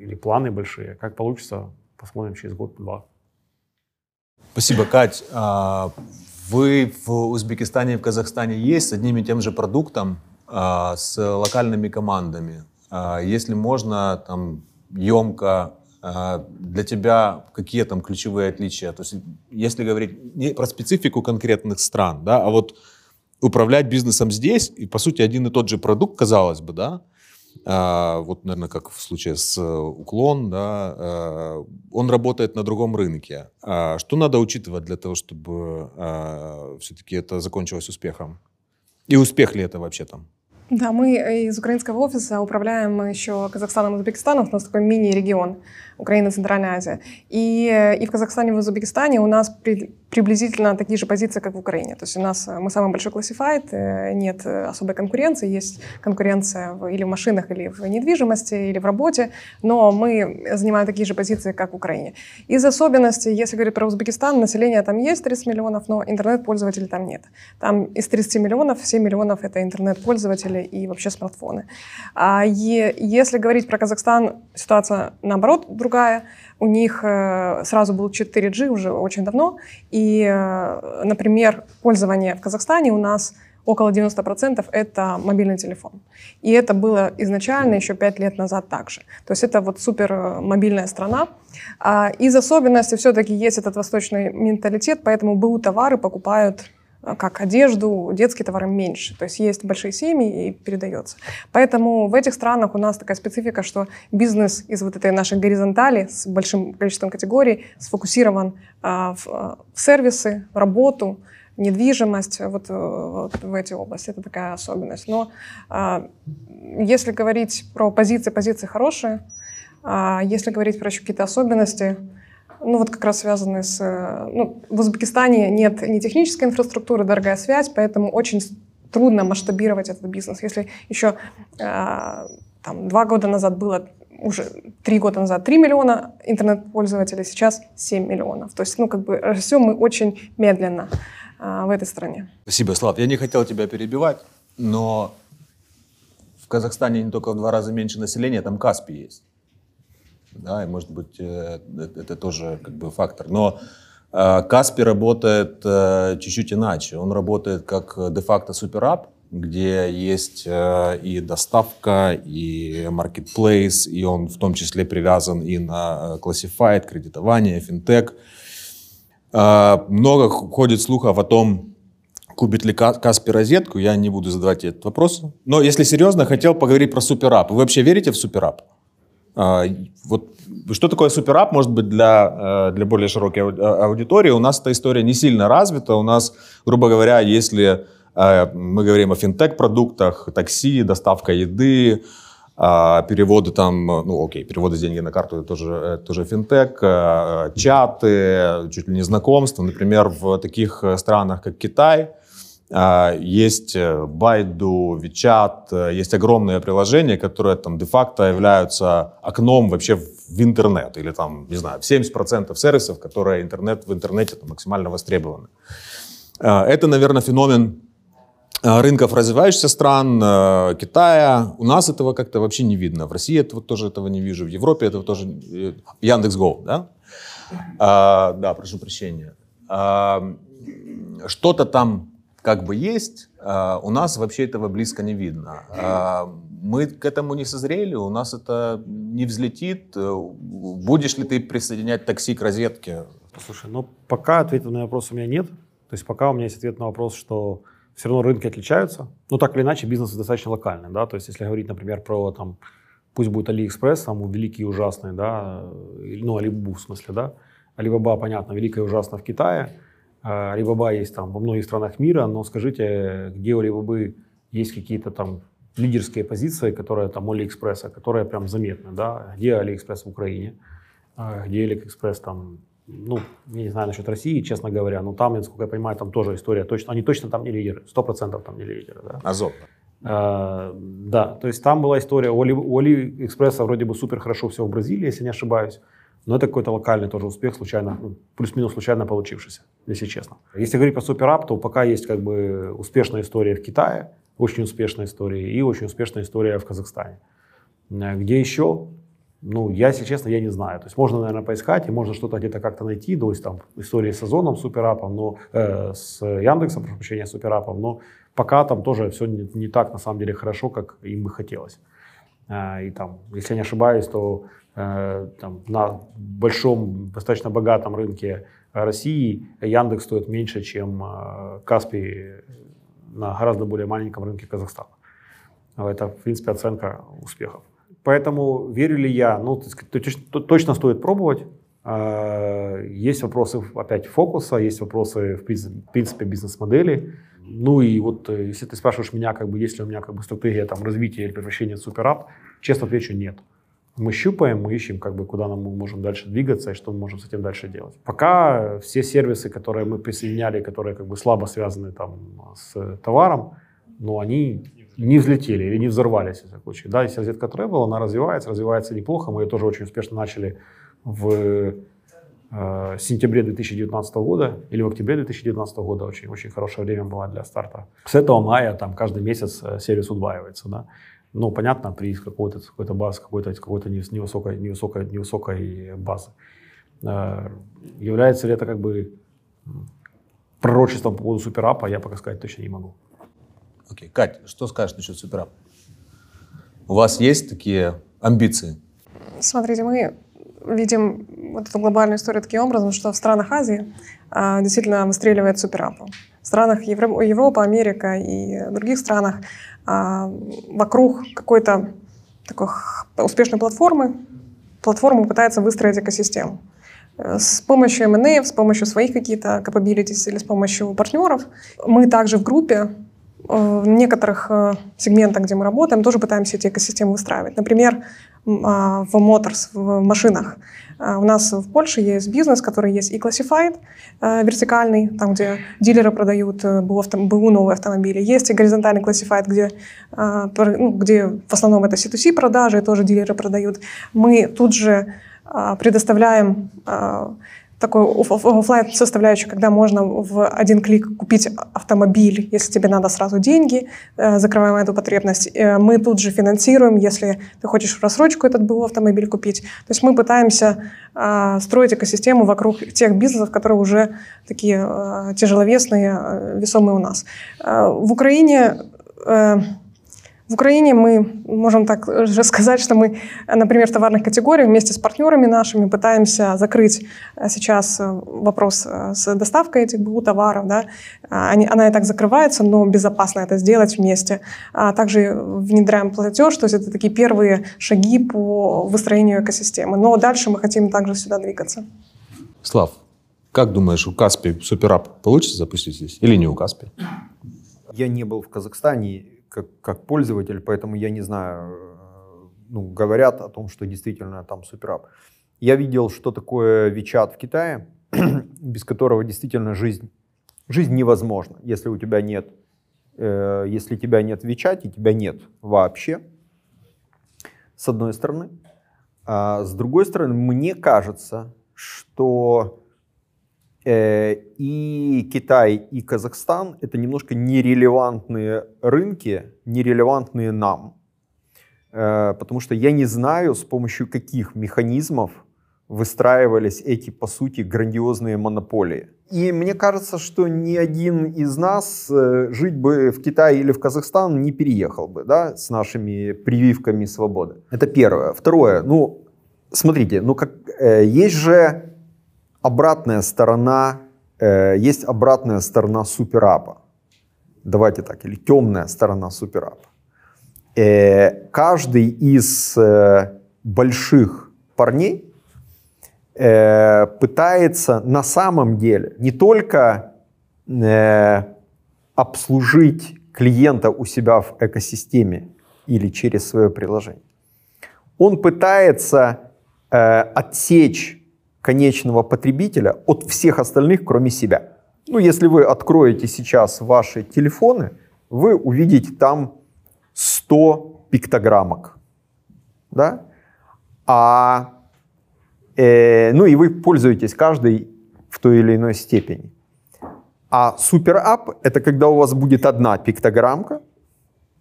или планы большие. Как получится, посмотрим через год-два. Спасибо, Кать. А, вы в Узбекистане и в Казахстане есть с одним и тем же продуктом, а, с локальными командами. А, если можно, там, емко, для тебя какие там ключевые отличия? То есть, если говорить не про специфику конкретных стран, да, а вот управлять бизнесом здесь, и по сути один и тот же продукт, казалось бы, да, вот, наверное, как в случае с э, Уклон, да, а, он работает на другом рынке. А что надо учитывать для того, чтобы все-таки это закончилось успехом? И успех ли это вообще там? Да, мы из украинского офиса управляем еще Казахстаном и Узбекистаном. У нас такой мини-регион Украина, Центральная Азия. И, и в Казахстане и в Узбекистане у нас при, приблизительно такие же позиции, как в Украине. То есть у нас мы самый большой классифайт, э, нет особой конкуренции, есть конкуренция в, или в машинах, или в недвижимости, или в работе, но мы занимаем такие же позиции, как в Украине. Из особенностей, если говорить про Узбекистан, население там есть 30 миллионов, но интернет-пользователей там нет. Там из 30 миллионов 7 миллионов — это интернет-пользователи и вообще смартфоны. А е, если говорить про Казахстан, ситуация наоборот другая у них э, сразу был 4G уже очень давно, и, э, например, пользование в Казахстане у нас около 90% это мобильный телефон. И это было изначально еще 5 лет назад также. То есть это вот супер э, мобильная страна. А из особенностей все-таки есть этот восточный менталитет, поэтому БУ товары покупают как одежду, детские товары меньше. То есть есть большие семьи и передается. Поэтому в этих странах у нас такая специфика, что бизнес из вот этой нашей горизонтали с большим количеством категорий сфокусирован а, в, а, в сервисы, работу, недвижимость, вот, э, вот в эти области. Это такая особенность. Но а, если говорить про позиции, позиции хорошие. А если говорить про еще какие-то особенности, ну вот как раз связаны с... Э, ну, в Узбекистане нет ни технической инфраструктуры, дорогая связь, поэтому очень трудно масштабировать этот бизнес. Если еще э, там, два года назад было уже три года назад 3 миллиона интернет-пользователей, сейчас 7 миллионов. То есть, ну, как бы растем мы очень медленно а, в этой стране. Спасибо, Слав. Я не хотел тебя перебивать, но в Казахстане не только в два раза меньше населения, там Каспий есть да, и может быть э, это тоже как бы фактор. Но э, Каспи работает э, чуть-чуть иначе. Он работает как де-факто суперап, где есть и доставка, и marketplace, и он в том числе привязан и на classified, кредитование, финтех. Много ходит слухов о том, купит ли Каспи розетку. Я не буду задавать этот вопрос. Но если серьезно, хотел поговорить про суперап. Вы вообще верите в суперап? А, вот что такое суперап, может быть, для, э, для более широкой аудитории? У нас эта история не сильно развита. У нас, грубо говоря, если э, мы говорим о финтех-продуктах, такси, доставка еды, а, переводы там, ну окей, переводы деньги на карту это тоже, это тоже финтех, э, чаты, чуть ли не знакомства. Например, в таких странах, как Китай, а, есть Baidu, WeChat, есть огромные приложения, которые там де-факто являются окном вообще в интернет. Или там, не знаю, 70% сервисов, которые интернет в интернете там, максимально востребованы. А, это, наверное, феномен а, рынков развивающихся стран, Китая. У нас этого как-то вообще не видно. В России этого тоже этого не вижу. В Европе этого тоже... Э, Яндекс.Го, да? А, да, прошу прощения. А, что-то там как бы есть, а, у нас вообще этого близко не видно. А, мы к этому не созрели, у нас это не взлетит. Будешь ли ты присоединять такси к розетке? Слушай, ну пока ответа на вопрос у меня нет. То есть пока у меня есть ответ на вопрос, что все равно рынки отличаются. Ну так или иначе, бизнес достаточно локальный. Да? То есть если говорить, например, про там, пусть будет AliExpress, там великий и ужасный, да, ну Alibaba в смысле, да, Alibaba, понятно, великая и ужасная в Китае, Alibaba есть там во многих странах мира, но скажите, где у Alibaba есть какие-то там лидерские позиции, которые там у Алиэкспресса, которые прям заметны, да, где Алиэкспресс в Украине, а где Алиэкспресс там, ну, я не знаю насчет России, честно говоря, но там, насколько я понимаю, там тоже история точно, они точно там не лидеры, сто процентов там не лидеры, да. Азот. А, да, то есть там была история, у, Али, у Алиэкспресса вроде бы супер хорошо все в Бразилии, если не ошибаюсь, но это какой-то локальный тоже успех, случайно, ну, плюс-минус случайно получившийся, если честно. Если говорить про суперап, то пока есть как бы успешная история в Китае, очень успешная история, и очень успешная история в Казахстане. Э, где еще? Ну, я, если честно, я не знаю. То есть можно, наверное, поискать, и можно что-то где-то как-то найти, то есть там истории с Озоном, суперапом, но э, с Яндексом, прошу прощения, суперапом, но пока там тоже все не, не так, на самом деле, хорошо, как им бы хотелось. Э, и там, если я не ошибаюсь, то там, на большом, достаточно богатом рынке России Яндекс стоит меньше, чем э, Каспий на гораздо более маленьком рынке Казахстана. Это, в принципе, оценка успехов. Поэтому верю ли я? Ну, точно стоит пробовать. Э, есть вопросы опять фокуса, есть вопросы в принципе бизнес-модели. Ну и вот если ты спрашиваешь меня, как бы, есть ли у меня как бы стратегия там, развития или превращения в суперап, честно отвечу, нет мы щупаем, мы ищем, как бы, куда нам мы можем дальше двигаться и что мы можем с этим дальше делать. Пока все сервисы, которые мы присоединяли, которые как бы слабо связаны там, с товаром, ну, они не взлетели или не взорвались, в случае. Да, есть розетка Travel, она развивается, развивается неплохо. Мы ее тоже очень успешно начали в э, сентябре 2019 года или в октябре 2019 года. Очень, очень хорошее время было для старта. С этого мая там каждый месяц э, сервис удваивается. Да. Ну, понятно, при какой-то какой базе, какой-то какой невысокой, невысокой, невысокой базы. Э, является ли это как бы пророчеством по поводу суперапа, я пока сказать точно не могу. Окей. Okay. Кать, что скажешь насчет суперапа? У вас есть такие амбиции? Смотрите, мы видим вот эту глобальную историю таким образом, что в странах Азии а, действительно выстреливает суперапа. В странах Евро- Европы, Америка и других странах а, вокруг какой-то такой успешной платформы платформа пытается выстроить экосистему. Э, с помощью M&A, с помощью своих каких-то capabilities или с помощью партнеров. Мы также в группе э, в некоторых э, сегментах, где мы работаем, тоже пытаемся эти экосистемы выстраивать. Например, в Motors, в машинах. А, у нас в Польше есть бизнес, который есть и Classified, а, вертикальный, там, где дилеры продают э, БУ, БУ новые автомобили. Есть и горизонтальный Classified, где, ну, где в основном это C2C продажи, тоже дилеры продают. Мы тут же предоставляем такой офлайн составляющую, когда можно в один клик купить автомобиль, если тебе надо сразу деньги, э, закрываем эту потребность. Э, мы тут же финансируем, если ты хочешь в рассрочку этот был автомобиль купить. То есть мы пытаемся э, строить экосистему вокруг тех бизнесов, которые уже такие тяжеловесные, весомые у нас. В Украине В Украине мы можем так же сказать, что мы, например, в товарных категориях вместе с партнерами нашими пытаемся закрыть э, сейчас э, вопрос э, с доставкой этих БУ товаров. Да? Они, она и так закрывается, но безопасно это сделать вместе. А также внедряем платеж, то есть это такие первые шаги по выстроению экосистемы. Но дальше мы хотим также сюда двигаться. Слав, как думаешь, у Каспи суперап получится запустить здесь или не у Каспи? Я не был в Казахстане как, как пользователь, поэтому я не знаю, э, ну, говорят о том, что действительно там суперап. Я видел, что такое WeChat в Китае, без которого действительно жизнь, жизнь невозможна, если у тебя нет, э, если тебя нет в WeChat, тебя нет вообще, с одной стороны. А с другой стороны, мне кажется, что и Китай, и Казахстан — это немножко нерелевантные рынки, нерелевантные нам. Э, потому что я не знаю, с помощью каких механизмов выстраивались эти, по сути, грандиозные монополии. И мне кажется, что ни один из нас э, жить бы в Китае или в Казахстан не переехал бы, да, с нашими прививками свободы. Это первое. Второе, ну, смотрите, ну как, есть же обратная сторона, э, есть обратная сторона суперапа. Давайте так, или темная сторона суперапа. Э, каждый из э, больших парней э, пытается на самом деле не только э, обслужить клиента у себя в экосистеме или через свое приложение. Он пытается э, отсечь конечного потребителя от всех остальных, кроме себя. Ну, если вы откроете сейчас ваши телефоны, вы увидите там 100 пиктограммок. Да? А, э, ну и вы пользуетесь каждой в той или иной степени. А суперап — это когда у вас будет одна пиктограммка,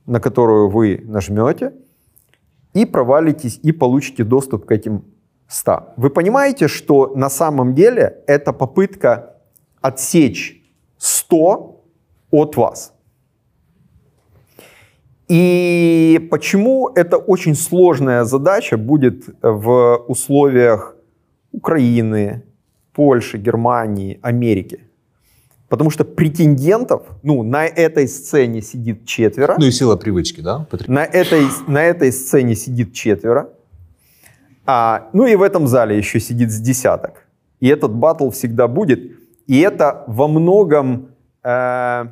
на которую вы нажмете, и провалитесь, и получите доступ к этим 100. Вы понимаете, что на самом деле это попытка отсечь 100 от вас. И почему это очень сложная задача будет в условиях Украины, Польши, Германии, Америки? Потому что претендентов, ну, на этой сцене сидит четверо. Ну и сила привычки, да? На этой, на этой сцене сидит четверо. А, ну и в этом зале еще сидит с десяток. И этот батл всегда будет. И это во многом, э,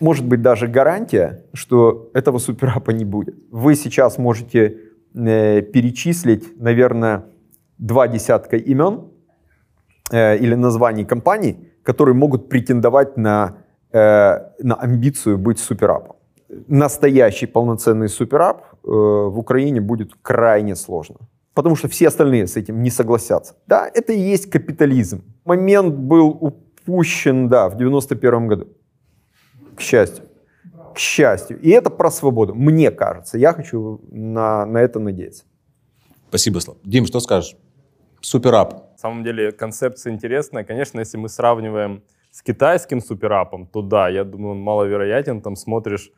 может быть, даже гарантия, что этого суперапа не будет. Вы сейчас можете э, перечислить, наверное, два десятка имен э, или названий компаний, которые могут претендовать на, э, на амбицию быть суперапом настоящий полноценный суперап э, в Украине будет крайне сложно. Потому что все остальные с этим не согласятся. Да, это и есть капитализм. Момент был упущен, да, в 91 году. К счастью. К счастью. И это про свободу. Мне кажется. Я хочу на, на это надеяться. Спасибо, Слав. Дим, что скажешь? Суперап. На самом деле концепция интересная. Конечно, если мы сравниваем с китайским суперапом, то да, я думаю, он маловероятен. Там смотришь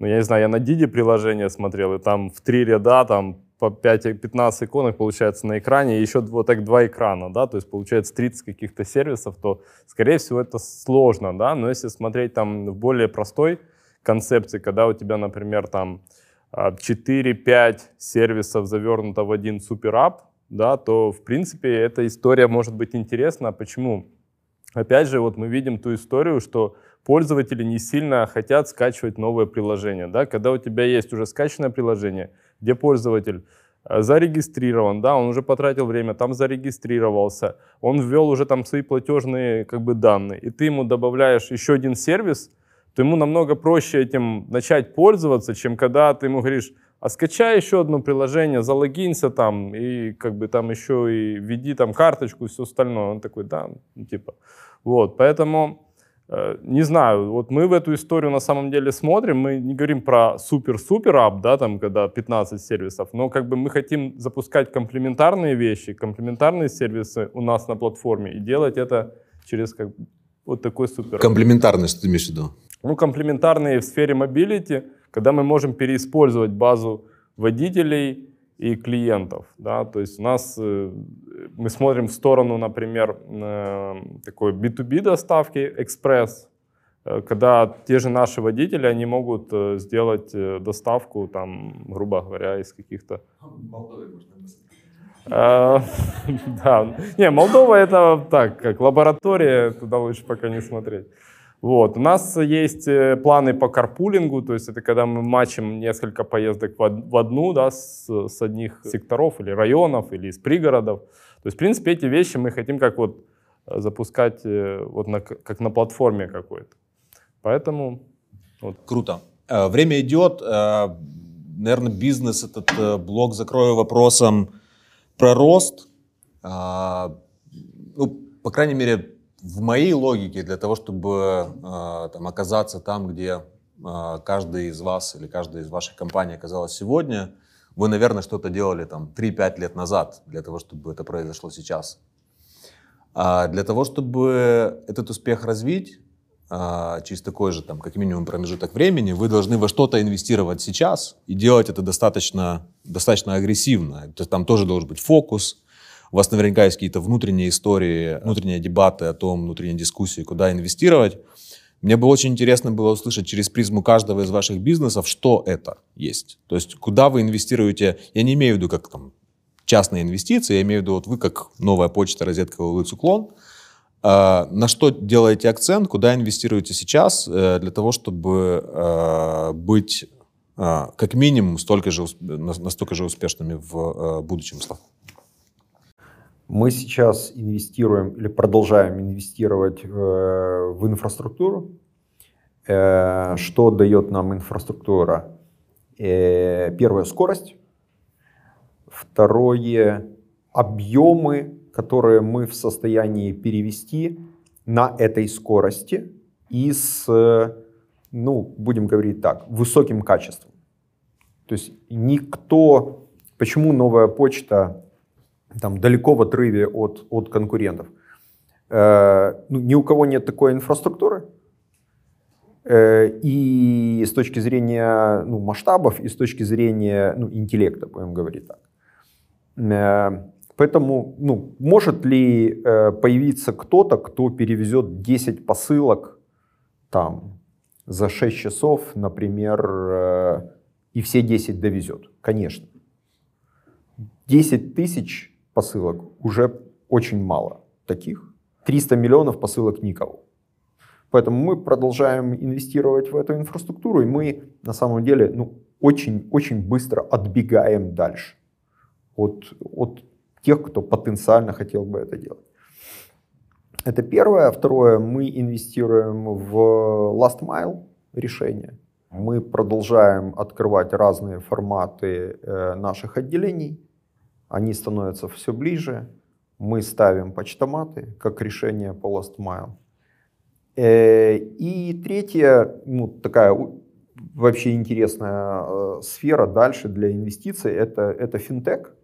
ну, я не знаю, я на Диди приложение смотрел, и там в три ряда, там по 5-15 иконок получается на экране, и еще вот так два экрана, да, то есть получается 30 каких-то сервисов, то, скорее всего, это сложно, да, но если смотреть там в более простой концепции, когда у тебя, например, там 4-5 а, сервисов завернуто в один суперап, да, то, в принципе, эта история может быть интересна. Почему? Опять же, вот мы видим ту историю, что пользователи не сильно хотят скачивать новое приложение. Да? Когда у тебя есть уже скачанное приложение, где пользователь э, зарегистрирован, да, он уже потратил время, там зарегистрировался, он ввел уже там свои платежные как бы данные, и ты ему добавляешь еще один сервис, то ему намного проще этим начать пользоваться, чем когда ты ему говоришь, а скачай еще одно приложение, залогинься там, и как бы там еще и введи там карточку и все остальное. Он такой, да, ну, типа, вот, поэтому Э, не знаю, вот мы в эту историю на самом деле смотрим, мы не говорим про super-super app, да, там, когда 15 сервисов, но как бы мы хотим запускать комплементарные вещи, комплементарные сервисы у нас на платформе и делать это через как, вот такой супер. Комплементарные, что ты имеешь в виду? Ну, комплементарные в сфере mobility, когда мы можем переиспользовать базу водителей и клиентов. Да? То есть у нас э, мы смотрим в сторону, например, э, такой B2B доставки, экспресс, э, когда те же наши водители, они могут сделать доставку, там, грубо говоря, из каких-то... Да, не, Молдова это так, как лаборатория, туда лучше пока не смотреть. Вот. У нас есть э, планы по карпулингу, то есть это когда мы матчим несколько поездок в одну, да, с, с одних секторов или районов, или из пригородов. То есть, в принципе, эти вещи мы хотим как вот э, запускать э, вот на, как на платформе какой-то. Поэтому... Вот. Круто. Время идет. Наверное, бизнес, этот блок закрою вопросом про рост. Ну, по крайней мере, в моей логике, для того, чтобы э, там, оказаться там, где э, каждый из вас или каждая из ваших компаний оказалась сегодня, вы, наверное, что-то делали там 3-5 лет назад для того, чтобы это произошло сейчас. А для того, чтобы этот успех развить, а, через такой же, там, как минимум, промежуток времени, вы должны во что-то инвестировать сейчас и делать это достаточно, достаточно агрессивно. То есть там тоже должен быть фокус, у вас наверняка есть какие-то внутренние истории, внутренние дебаты о том, внутренние дискуссии, куда инвестировать. Мне бы очень интересно было услышать через призму каждого из ваших бизнесов, что это есть. То есть куда вы инвестируете, я не имею в виду как там, частные инвестиции, я имею в виду вот вы как новая почта, розетка, улиц уклон, э, на что делаете акцент, куда инвестируете сейчас э, для того, чтобы э, быть э, как минимум столько же, настолько же успешными в э, будущем. Слав. Мы сейчас инвестируем или продолжаем инвестировать э, в инфраструктуру. Э, что дает нам инфраструктура? Э, первое – скорость. Второе – объемы, которые мы в состоянии перевести на этой скорости и с, ну, будем говорить так, высоким качеством. То есть никто... Почему новая почта там, далеко в отрыве от, от конкурентов. Э, ну, ни у кого нет такой инфраструктуры. Э, и с точки зрения ну, масштабов, и с точки зрения ну, интеллекта, будем говорить так. Э, поэтому, ну, может ли э, появиться кто-то, кто перевезет 10 посылок там, за 6 часов, например, э, и все 10 довезет? Конечно. 10 тысяч посылок уже очень мало таких. 300 миллионов посылок никого. Поэтому мы продолжаем инвестировать в эту инфраструктуру, и мы на самом деле ну, очень, очень быстро отбегаем дальше от, от тех, кто потенциально хотел бы это делать. Это первое. Второе, мы инвестируем в last mile решения. Мы продолжаем открывать разные форматы э, наших отделений они становятся все ближе. Мы ставим почтоматы как решение по last mile. Э, и третья, ну, такая вообще интересная э, сфера дальше для инвестиций, это, это финтех.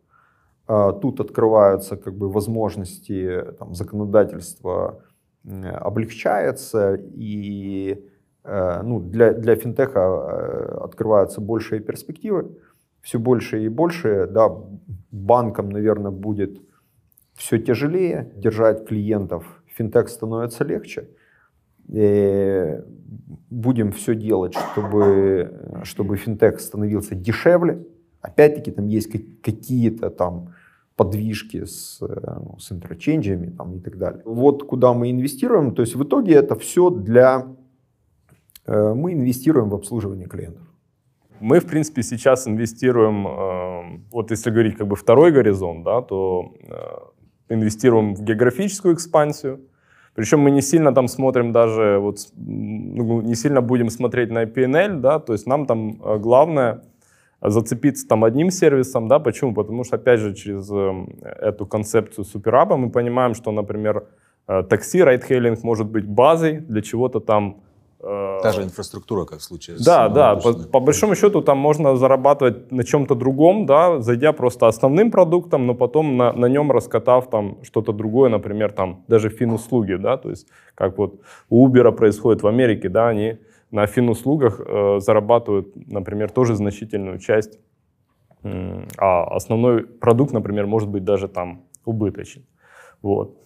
А, тут открываются как бы возможности, там, законодательство облегчается, и э, ну, для, для финтеха открываются большие перспективы все больше и больше, да, банкам, наверное, будет все тяжелее держать клиентов, финтех становится легче. И будем все делать, чтобы, чтобы финтех становился дешевле. Опять-таки там есть какие-то там подвижки с, ну, с интерченджами там, и так далее. Вот куда мы инвестируем. То есть в итоге это все для... Э, мы инвестируем в обслуживание клиентов. Мы, в принципе, сейчас инвестируем, э, вот если говорить как бы второй горизонт, да, то э, инвестируем в географическую экспансию. Причем мы не сильно там смотрим даже, вот, ну, не сильно будем смотреть на PNL, да, то есть нам там э, главное зацепиться там одним сервисом, да, почему? Потому что, опять же, через эту концепцию супераба мы понимаем, что, например, такси, райдхейлинг может быть базой для чего-то там Та же инфраструктура, как в случае да, с... Да, по, по большому счету там можно зарабатывать на чем-то другом, да, зайдя просто основным продуктом, но потом на, на нем раскатав там что-то другое, например, там даже фин-услуги, да, то есть как вот у Uber происходит в Америке, да, они на финуслугах э, зарабатывают, например, тоже значительную часть, м, а основной продукт, например, может быть даже там убыточен. Вот.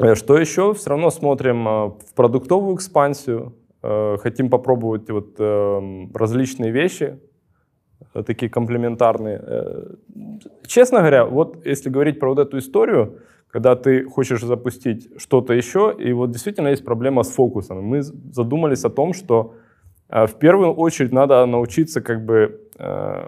Э, Что еще? Все равно смотрим э, в продуктовую экспансию, э, хотим попробовать вот э, различные вещи, э, такие комплементарные. Честно говоря, вот если говорить про вот эту историю, когда ты хочешь запустить что-то еще, и вот действительно есть проблема с фокусом. Мы задумались о том, что в первую очередь надо научиться как бы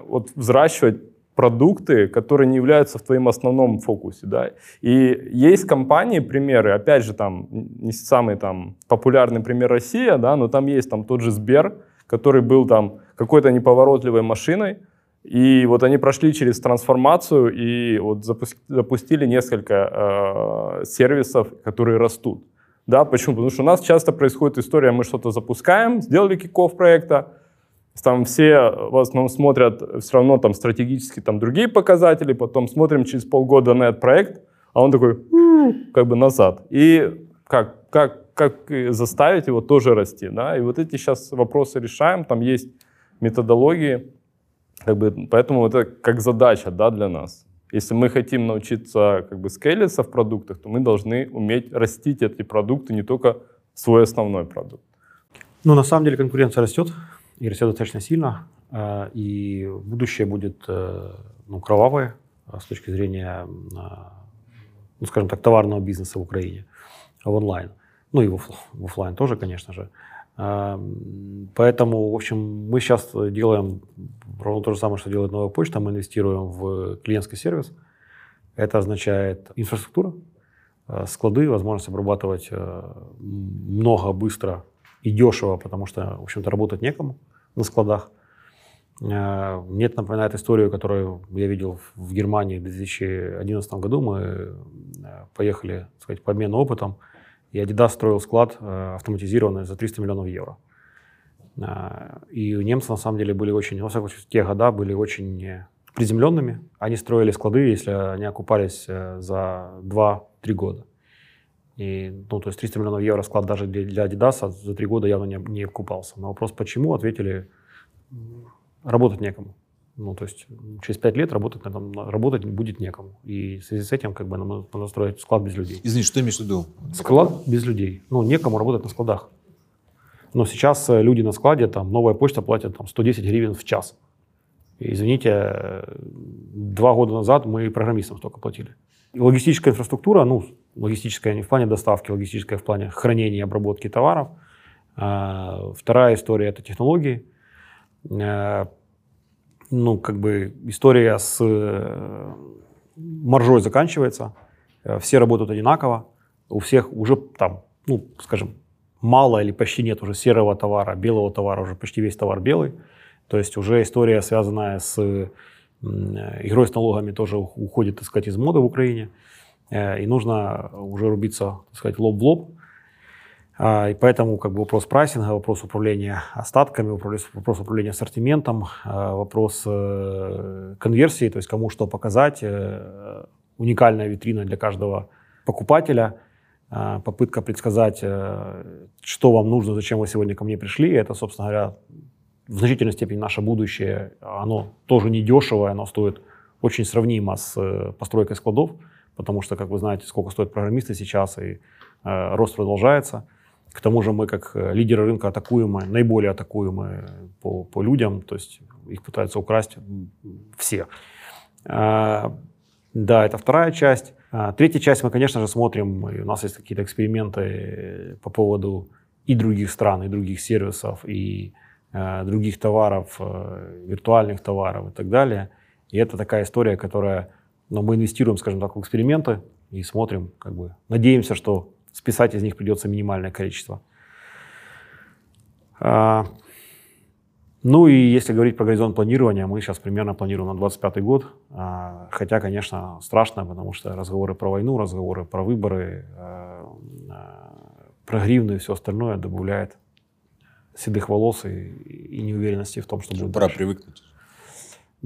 вот взращивать продукты, которые не являются в твоем основном фокусе, да. И есть компании, примеры, опять же, там не самый там популярный пример Россия, да, но там есть там тот же Сбер, который был там какой-то неповоротливой машиной, и вот они прошли через трансформацию и вот запус- запустили несколько э, сервисов, которые растут. Да, почему? Потому что у нас часто происходит история, мы что-то запускаем, сделали киков проекта, там все в основном смотрят все равно там стратегически там другие показатели, потом смотрим через полгода на этот проект, а он такой «М, как бы назад. И как, как, как заставить его тоже расти, да? И вот эти сейчас вопросы решаем, там есть методологии, как бы, поэтому это как задача, да, для нас. Если мы хотим научиться как бы скейлиться в продуктах, то мы должны уметь растить эти продукты, не только свой основной продукт. Ну, на самом деле конкуренция растет, и растет достаточно сильно, э, и будущее будет э, ну, кровавое э, с точки зрения, ну, скажем так, товарного бизнеса в Украине, в онлайн. Ну и в, в офлайн тоже, конечно же. Поэтому, в общем, мы сейчас делаем ровно то же самое, что делает новая почта. Мы инвестируем в клиентский сервис. Это означает инфраструктура, склады, возможность обрабатывать много, быстро и дешево, потому что, в общем-то, работать некому на складах. Э, Мне это напоминает историю, которую я видел в- Германии в 2011 году. Мы э, поехали, так сказать, по обмену опытом, и Adidas строил склад э, автоматизированный за 300 миллионов евро. И немцы, на самом деле, были очень, во всяком случае, в те года были очень приземленными. Они строили склады, если они окупались за 2-3 года. И, ну, то есть 300 миллионов евро склад даже для, для Adidas за 3 года явно не, не окупался. На вопрос, почему, ответили, работать некому. Ну, то есть через 5 лет работать, на этом- работать будет некому. И в связи с этим как бы нам надо строить склад без людей. Извини, что ты имеешь в виду? Склад без людей. Ну, некому работать на складах. Но сейчас э, люди на складе, там, новая почта платит там, 110 гривен в час. И, извините, э, два года назад мы программистам столько платили. Логистическая инфраструктура, ну, логистическая не в плане доставки, логистическая в плане хранения и обработки товаров. А, Вторая история – это технологии. Э, Ну, как бы история с э, маржой заканчивается. Э, Все работают одинаково. У всех уже там, ну, скажем, мало или почти нет уже серого товара, белого товара, уже почти весь товар белый. То есть уже история, связанная с игрой с налогами, тоже уходит, так сказать, из моды в Украине. Э, И нужно уже рубиться, так сказать, лоб в лоб. А, И поэтому как бы вопрос прайсинга, вопрос управления остатками, вопрос, вопрос управления ассортиментом, а, вопрос э, конверсии, то есть кому что показать, э, уникальная витрина для каждого покупателя, попытка предсказать, э, что вам нужно, зачем вы сегодня ко мне пришли. Это, собственно говоря, в значительной степени наше будущее. Оно тоже не дешевое, оно стоит очень сравнимо с э, постройкой складов, потому что, как вы знаете, сколько стоят программисты сейчас, и э, рост продолжается. К тому же мы, как э, лидеры рынка, атакуемы, наиболее атакуемы по, по людям, то есть их пытаются украсть все. А, Да, это вторая часть. А, Третья часть мы, конечно же, смотрим, и у нас есть какие-то эксперименты э, по поводу и других стран, и других сервисов, и э, других товаров, э, виртуальных товаров и так далее. И это такая история, которая, ну, мы инвестируем, скажем так, в эксперименты и смотрим, как бы, надеемся, что списать из них придется минимальное количество. А, ну и если говорить про горизонт планирования, мы сейчас примерно планируем на 25 год. А, Хотя, конечно, страшно, потому что разговоры про войну, разговоры про выборы, а, а, про гривны и все остальное добавляет седых волос и, и неуверенности в том, что будет Пора дальше. привыкнуть.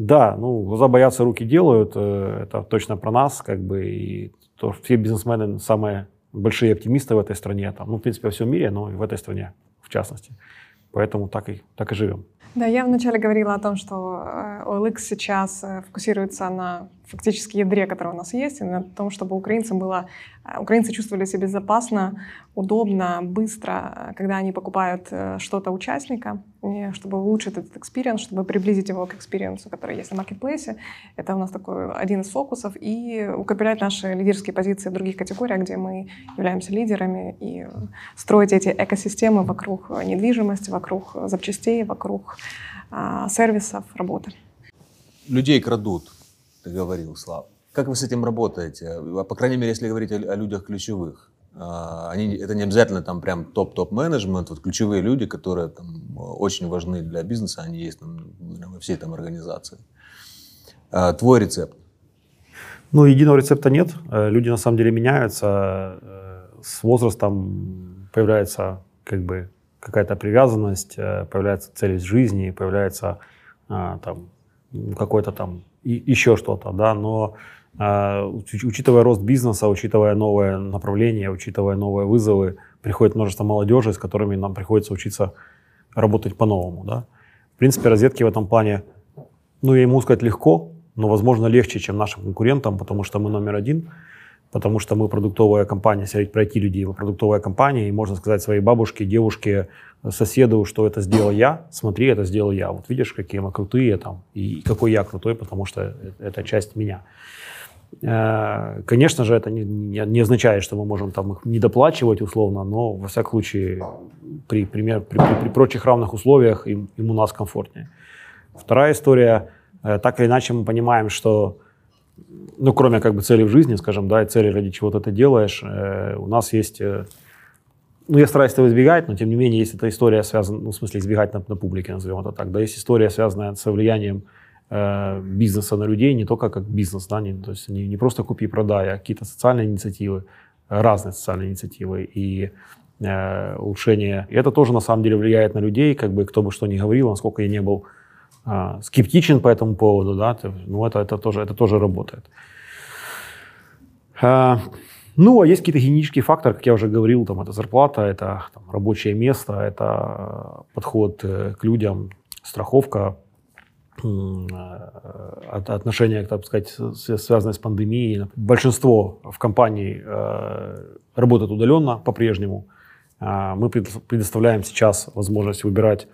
Да, ну, глаза боятся, руки делают. э, Это точно про нас, как бы. И то, все бизнесмены самые большие оптимисты в этой стране. Там, ну, в принципе, во всем мире, но и в этой стране, в частности. Поэтому так и, так и живем. Да, я вначале говорила о том, что э, OLX сейчас э, фокусируется на фактически ядре, которое у нас есть, и на том, чтобы украинцам было, э, украинцы чувствовали себя безопасно, удобно, быстро, когда они покупают что-то участника, чтобы улучшить этот experience, чтобы приблизить его к experience у, который есть на маркетплейсе. Это у нас такой один из фокусов. И укреплять наши лидерские позиции в других категориях, где мы являемся лидерами, и строить эти экосистемы вокруг недвижимости, вокруг запчастей, вокруг а, сервисов работы. Людей крадут, ты говорил, Слав. Как вы с этим работаете? По крайней мере, если говорить о, людях ключевых. А, они, это не обязательно там прям топ-топ менеджмент, вот ключевые люди, которые там, очень важны для бизнеса, они есть там, во всей там организации. А, твой рецепт? Ну, единого рецепта нет. Э, люди на самом деле меняются. Э, с возрастом появляется как бы какая-то привязанность, э, появляется цель жизни, появляется там какой-то там и, еще что-то, да, но учитывая рост бизнеса, учитывая новое направление, учитывая новые вызовы, приходит множество молодежи, с которыми нам приходится учиться работать по-новому, да. В принципе, розетки в этом плане, ну, я ему сказать, легко, но, возможно, легче, чем нашим конкурентам, потому что мы номер один, потому что мы продуктовая компания, если говорить про IT-людей, мы продуктовая компания, и можно сказать своей бабушке, девушке, соседу, что это сделал я, смотри, это сделал я. Вот видишь, какие мы крутые там, и какой я крутой, потому что это часть меня. Э, конечно же, это не, означает, что мы можем там их недоплачивать условно, но во всяком случае при, пример, при, при, при прочих равных условиях им, им у нас комфортнее. Вторая история, э, так или иначе мы понимаем, что ну, кроме как бы цели в жизни, скажем, да, и цели, ради чего ты это делаешь, э, у нас есть ну, я стараюсь этого избегать, но тем не менее, если эта история связана, ну, в смысле, избегать на, на публике, назовем это так, да, есть история, связанная с влиянием э, бизнеса на людей, не только как бизнес, да, не, то есть не, не просто купи-продай, а какие-то социальные инициативы, разные социальные инициативы и э, улучшение. И это тоже на самом деле влияет на людей, как бы кто бы что ни говорил, насколько я не был э, скептичен по этому поводу, да, то, ну, это, это, тоже, это тоже работает. Э, ну, а есть какие-то генетические факторы, как я уже говорил, там, это зарплата, это там, рабочее место, это подход э, к людям, страховка, э, отношения, так сказать, связанные с пандемией. Большинство в компании э, работает удаленно по-прежнему. Мы предоставляем сейчас возможность выбирать,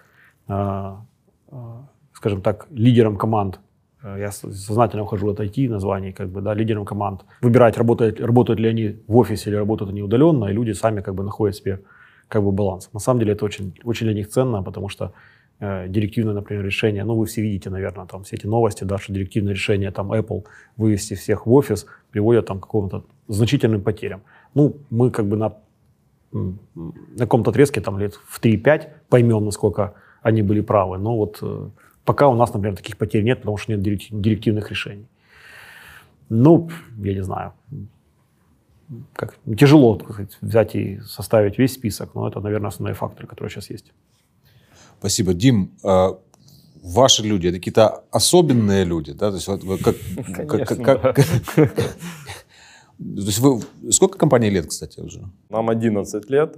скажем так, лидерам команд Э, я сознательно ухожу от IT названий, как бы, да, лидером команд. Выбирать, работают, работают ли они в офисе или работают они удаленно, и люди сами как бы находят себе как бы баланс. На самом деле это очень, очень для них ценно, потому что э, директивное, например, решение, ну вы все видите, наверное, там все эти новости, да, что директивное решение там Apple вывести всех в офис приводит там к каким-то значительным потерям. Ну, мы как бы на, на каком-то отрезке там лет в 3-5 поймем, насколько они были правы, но вот э, Пока у нас, например, таких потерь нет, потому что нет директивных решений. Ну, я не знаю, как, тяжело как сказать, взять и составить весь список, но это, наверное, основные факторы, которые сейчас есть. Спасибо. Дим, а, ваши люди, это какие-то особенные люди, да? То есть, вот, как, Конечно, как, как, да. То есть вы, сколько компаний лет, кстати, уже? Нам 11 лет,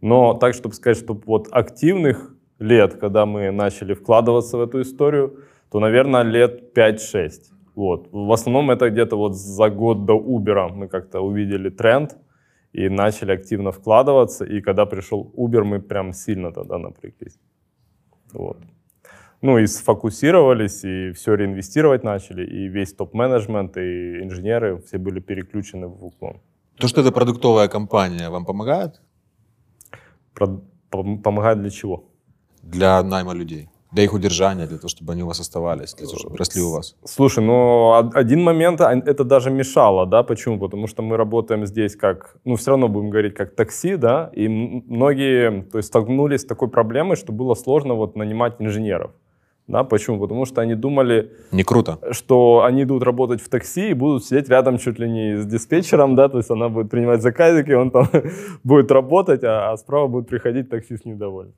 но так, чтобы сказать, что вот активных лет, когда мы начали вкладываться в эту историю, то, наверное, лет 5-6. Вот. В основном это где-то вот за год до Uber мы как-то увидели тренд и начали активно вкладываться. И когда пришел Uber, мы прям сильно тогда напряглись. Вот. Ну и сфокусировались, и все реинвестировать начали, и весь топ-менеджмент, и инженеры все были переключены в уклон. То, что это продуктовая компания, вам помогает? Про- помогает для чего? Для найма людей? Для их удержания, для того, чтобы они у вас оставались, для того, чтобы росли у вас? Слушай, ну один момент а, это даже мешало, да, почему? Потому что мы работаем здесь как, ну все равно будем говорить как такси, да, и многие, то есть столкнулись с такой проблемой, что было сложно вот нанимать инженеров. Да, почему? Потому что они думали, не круто, что они идут работать в такси и будут сидеть рядом чуть ли не с диспетчером, да, то есть она будет принимать заказики, он там будет работать, а, а справа будет приходить таксист недовольный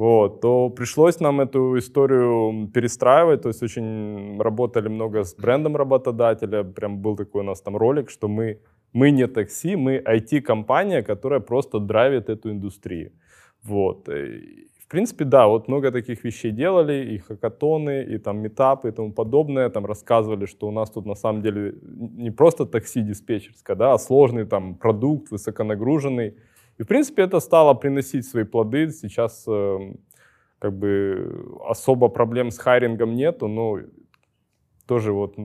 вот, то пришлось нам эту историю перестраивать, то есть очень работали много с брендом работодателя, прям был такой у нас там ролик, что мы, мы не такси, мы IT-компания, которая просто драйвит эту индустрию. Вот. В принципе, да, вот много таких вещей делали, и хакатоны, и там метапы и тому подобное, там рассказывали, что у нас тут на самом деле не просто такси диспетчерское, да, а сложный там продукт, высоконагруженный. И, в принципе, это стало приносить свои плоды. Сейчас э, как бы особо проблем с хайрингом нету, но тоже вот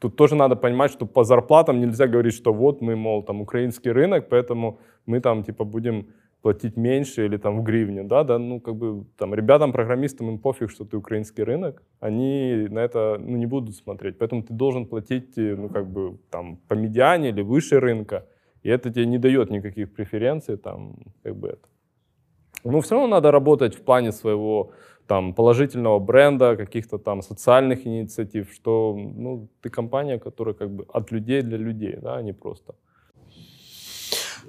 тут тоже надо понимать, что по зарплатам нельзя говорить, что вот мы, мол, там украинский рынок, поэтому мы там типа будем платить меньше или там в гривне, да, да, ну как бы там ребятам, программистам им пофиг, что ты украинский рынок, они на это ну, не будут смотреть, поэтому ты должен платить, э, ну как бы там по медиане или выше рынка, и это тебе не дает никаких преференций, там как бы это. Но все равно надо работать в плане своего там положительного бренда, каких-то там социальных инициатив, что ну, ты компания, которая как бы от людей для людей, да, а не просто.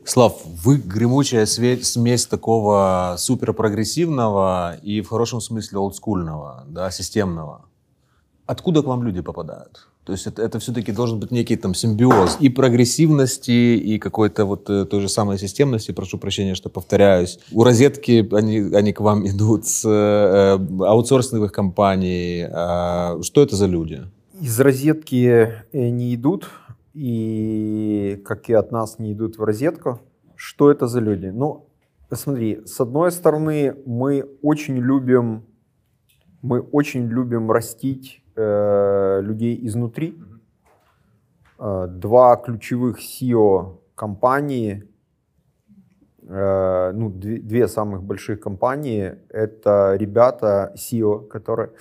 Слав, вы гремучая смесь такого суперпрогрессивного и в хорошем смысле олдскульного, да, системного. Откуда к вам люди попадают? То есть это, это все-таки должен быть некий там симбиоз и прогрессивности, и какой-то вот э, той же самой системности, прошу прощения, что повторяюсь. У розетки они, они к вам идут с э, аутсорсинговых компаний. Э, что это за люди? Из розетки э, не идут, и как и от нас не идут в розетку. Что это за люди? Ну, смотри, с одной стороны, мы очень любим, мы очень любим растить э, людей изнутри. Э, два ключевых SEO компании, э, ну, две, две самых больших компании, это ребята SEO, которые,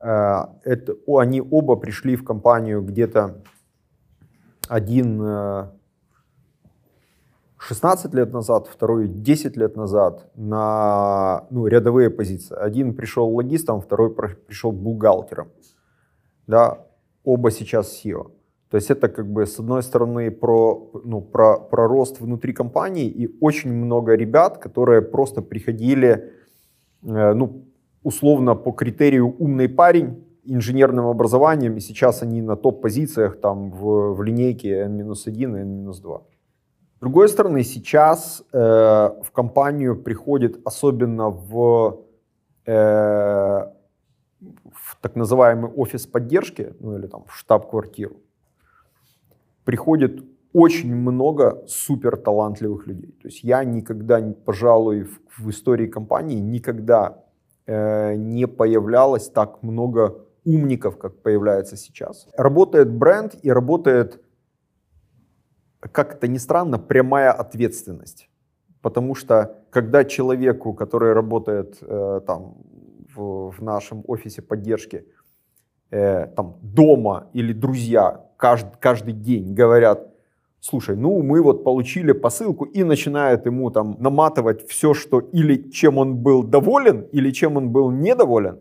э, это, они оба пришли в компанию где-то один 16 лет назад, второй 10 лет назад на ну, рядовые позиции. Один пришел логистом, второй пришел бухгалтером да, оба сейчас SEO. То есть это как бы с одной стороны про, ну, про, про рост внутри компании и очень много ребят, которые просто приходили, э, ну, условно по критерию умный парень, инженерным образованием, и сейчас они на топ-позициях там в, в линейке N-1 и N-2. С другой стороны, сейчас э, в компанию приходит особенно в э, в так называемый офис поддержки, ну или там в штаб-квартиру, приходит очень много супер талантливых людей. То есть я никогда, пожалуй, в, в истории компании никогда э, не появлялось так много умников, как появляется сейчас. Работает бренд и работает, как это ни странно, прямая ответственность. Потому что когда человеку, который работает э, там в, в нашем офисе поддержки, э, там дома или друзья каждый, каждый день говорят, слушай, ну мы вот получили посылку и начинают ему там наматывать все, что или чем он был доволен, или чем он был недоволен.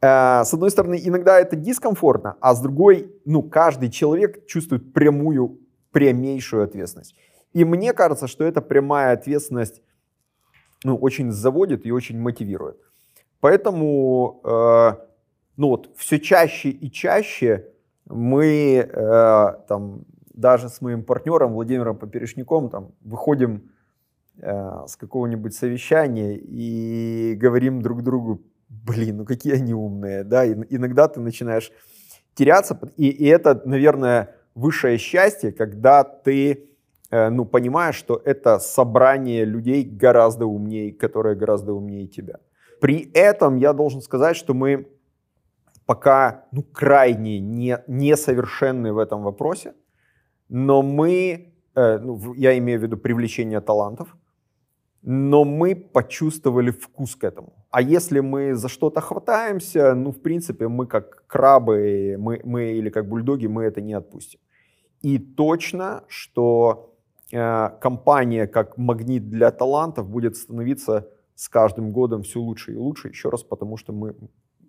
Э, с одной стороны, иногда это дискомфортно, а с другой, ну каждый человек чувствует прямую, прямейшую ответственность. И мне кажется, что эта прямая ответственность ну, очень заводит и очень мотивирует. Поэтому э, ну вот, все чаще и чаще мы э, там, даже с моим партнером Владимиром Поперешником там, выходим э, с какого-нибудь совещания и говорим друг другу, блин, ну какие они умные, да, и, иногда ты начинаешь теряться, и, и это, наверное, высшее счастье, когда ты э, ну, понимаешь, что это собрание людей гораздо умнее, которые гораздо умнее тебя. При этом я должен сказать, что мы пока ну, крайне не, несовершенны в этом вопросе, но мы, э, ну, я имею в виду привлечение талантов, но мы почувствовали вкус к этому. А если мы за что-то хватаемся, ну, в принципе, мы как крабы, мы, мы или как бульдоги, мы это не отпустим. И точно, что э, компания как магнит для талантов будет становиться с каждым годом все лучше и лучше, еще раз потому, что мы,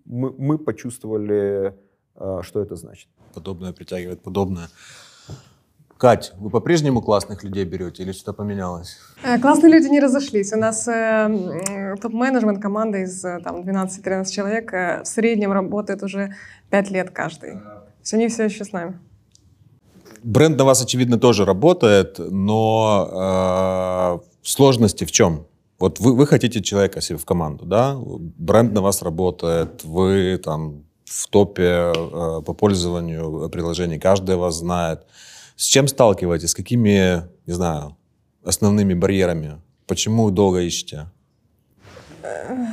мы, мы почувствовали, э, что это значит. Подобное притягивает подобное. Кать, вы по-прежнему классных людей берете или что-то поменялось? Э, классные люди не разошлись. У нас э, топ-менеджмент команда из э, там, 12-13 человек э, в среднем работает уже 5 лет каждый. Есть они все еще с нами. Бренд на вас, очевидно, тоже работает, но э, сложности в чем? Вот вы, вы хотите человека себе в команду, да? Бренд на вас работает, вы там в топе э, по пользованию приложений, каждый вас знает. С чем сталкиваетесь? С какими, не знаю, основными барьерами? Почему долго ищете?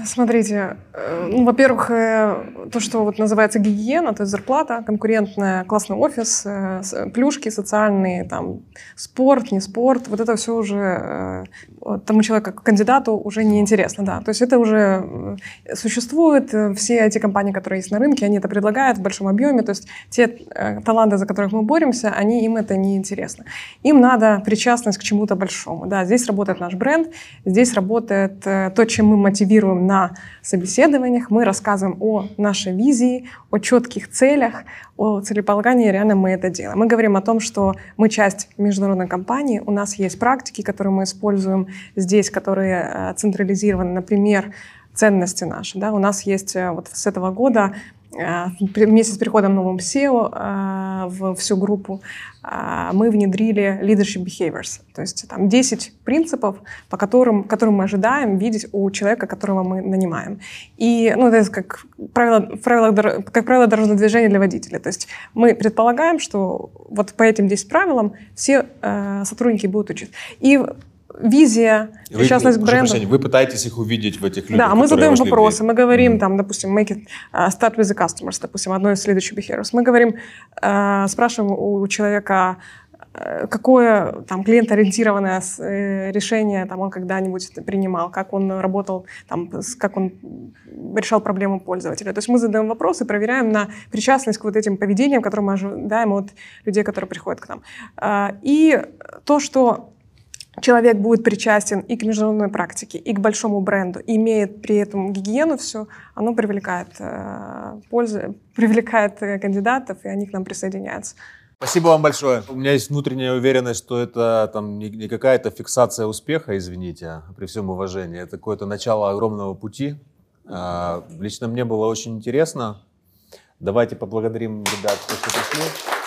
Смотрите, э, ну, во-первых, э, то, что вот называется гигиена, то есть зарплата, конкурентная, классный офис, э, плюшки социальные, там, спорт, не спорт, вот это все уже тому человеку, кандидату уже не интересно, да. То есть это уже существует, все эти компании, которые есть на рынке, они это предлагают в большом объеме, то есть те таланты, за которых мы боремся, они, им это не интересно. Им надо причастность к чему-то большому, да. Здесь работает наш бренд, здесь работает то, чем мы мотивируем мотивируем на собеседованиях, мы рассказываем о нашей визии, о четких целях, о целеполагании, реально мы это делаем. Мы говорим о том, что мы часть международной компании, у нас есть практики, которые мы используем здесь, которые э, централизированы, например, ценности наши. Да? У нас есть э, вот с этого года вместе с переходом новым SEO э, в всю группу э, мы внедрили leadership behaviors, то есть там 10 принципов, по которым, которым мы ожидаем видеть у человека, которого мы нанимаем. И ну, это как правило, правило, как правило дорожного движения для водителя. То есть мы предполагаем, что вот по этим 10 правилам все э, сотрудники будут учиться. И визия, вы, причастность к бренду. Прощения, вы пытаетесь их увидеть в этих людях, Да, мы задаем вопросы, мы говорим, mm-hmm. там, допустим, make it uh, start with the customers, допустим, одно из следующих behaviors. Мы говорим, uh, спрашиваем у человека, какое там клиент-ориентированное э, решение там он когда-нибудь принимал, как он работал, там, как он решал проблему пользователя. То есть мы задаем вопросы, проверяем на причастность к вот этим поведениям, которые мы ожидаем от людей, которые приходят к нам. А, и то, что человек будет причастен и к международной практике, и к большому бренду, имеет при этом гигиену все, оно привлекает э, пользу, привлекает э, кандидатов, и они к нам присоединяются. Спасибо вам большое. У меня есть внутренняя уверенность, что это там не, не какая-то фиксация успеха, извините, при всем уважении. Это какое-то начало огромного пути. А, лично мне было очень интересно. Давайте поблагодарим ребят, что пришли.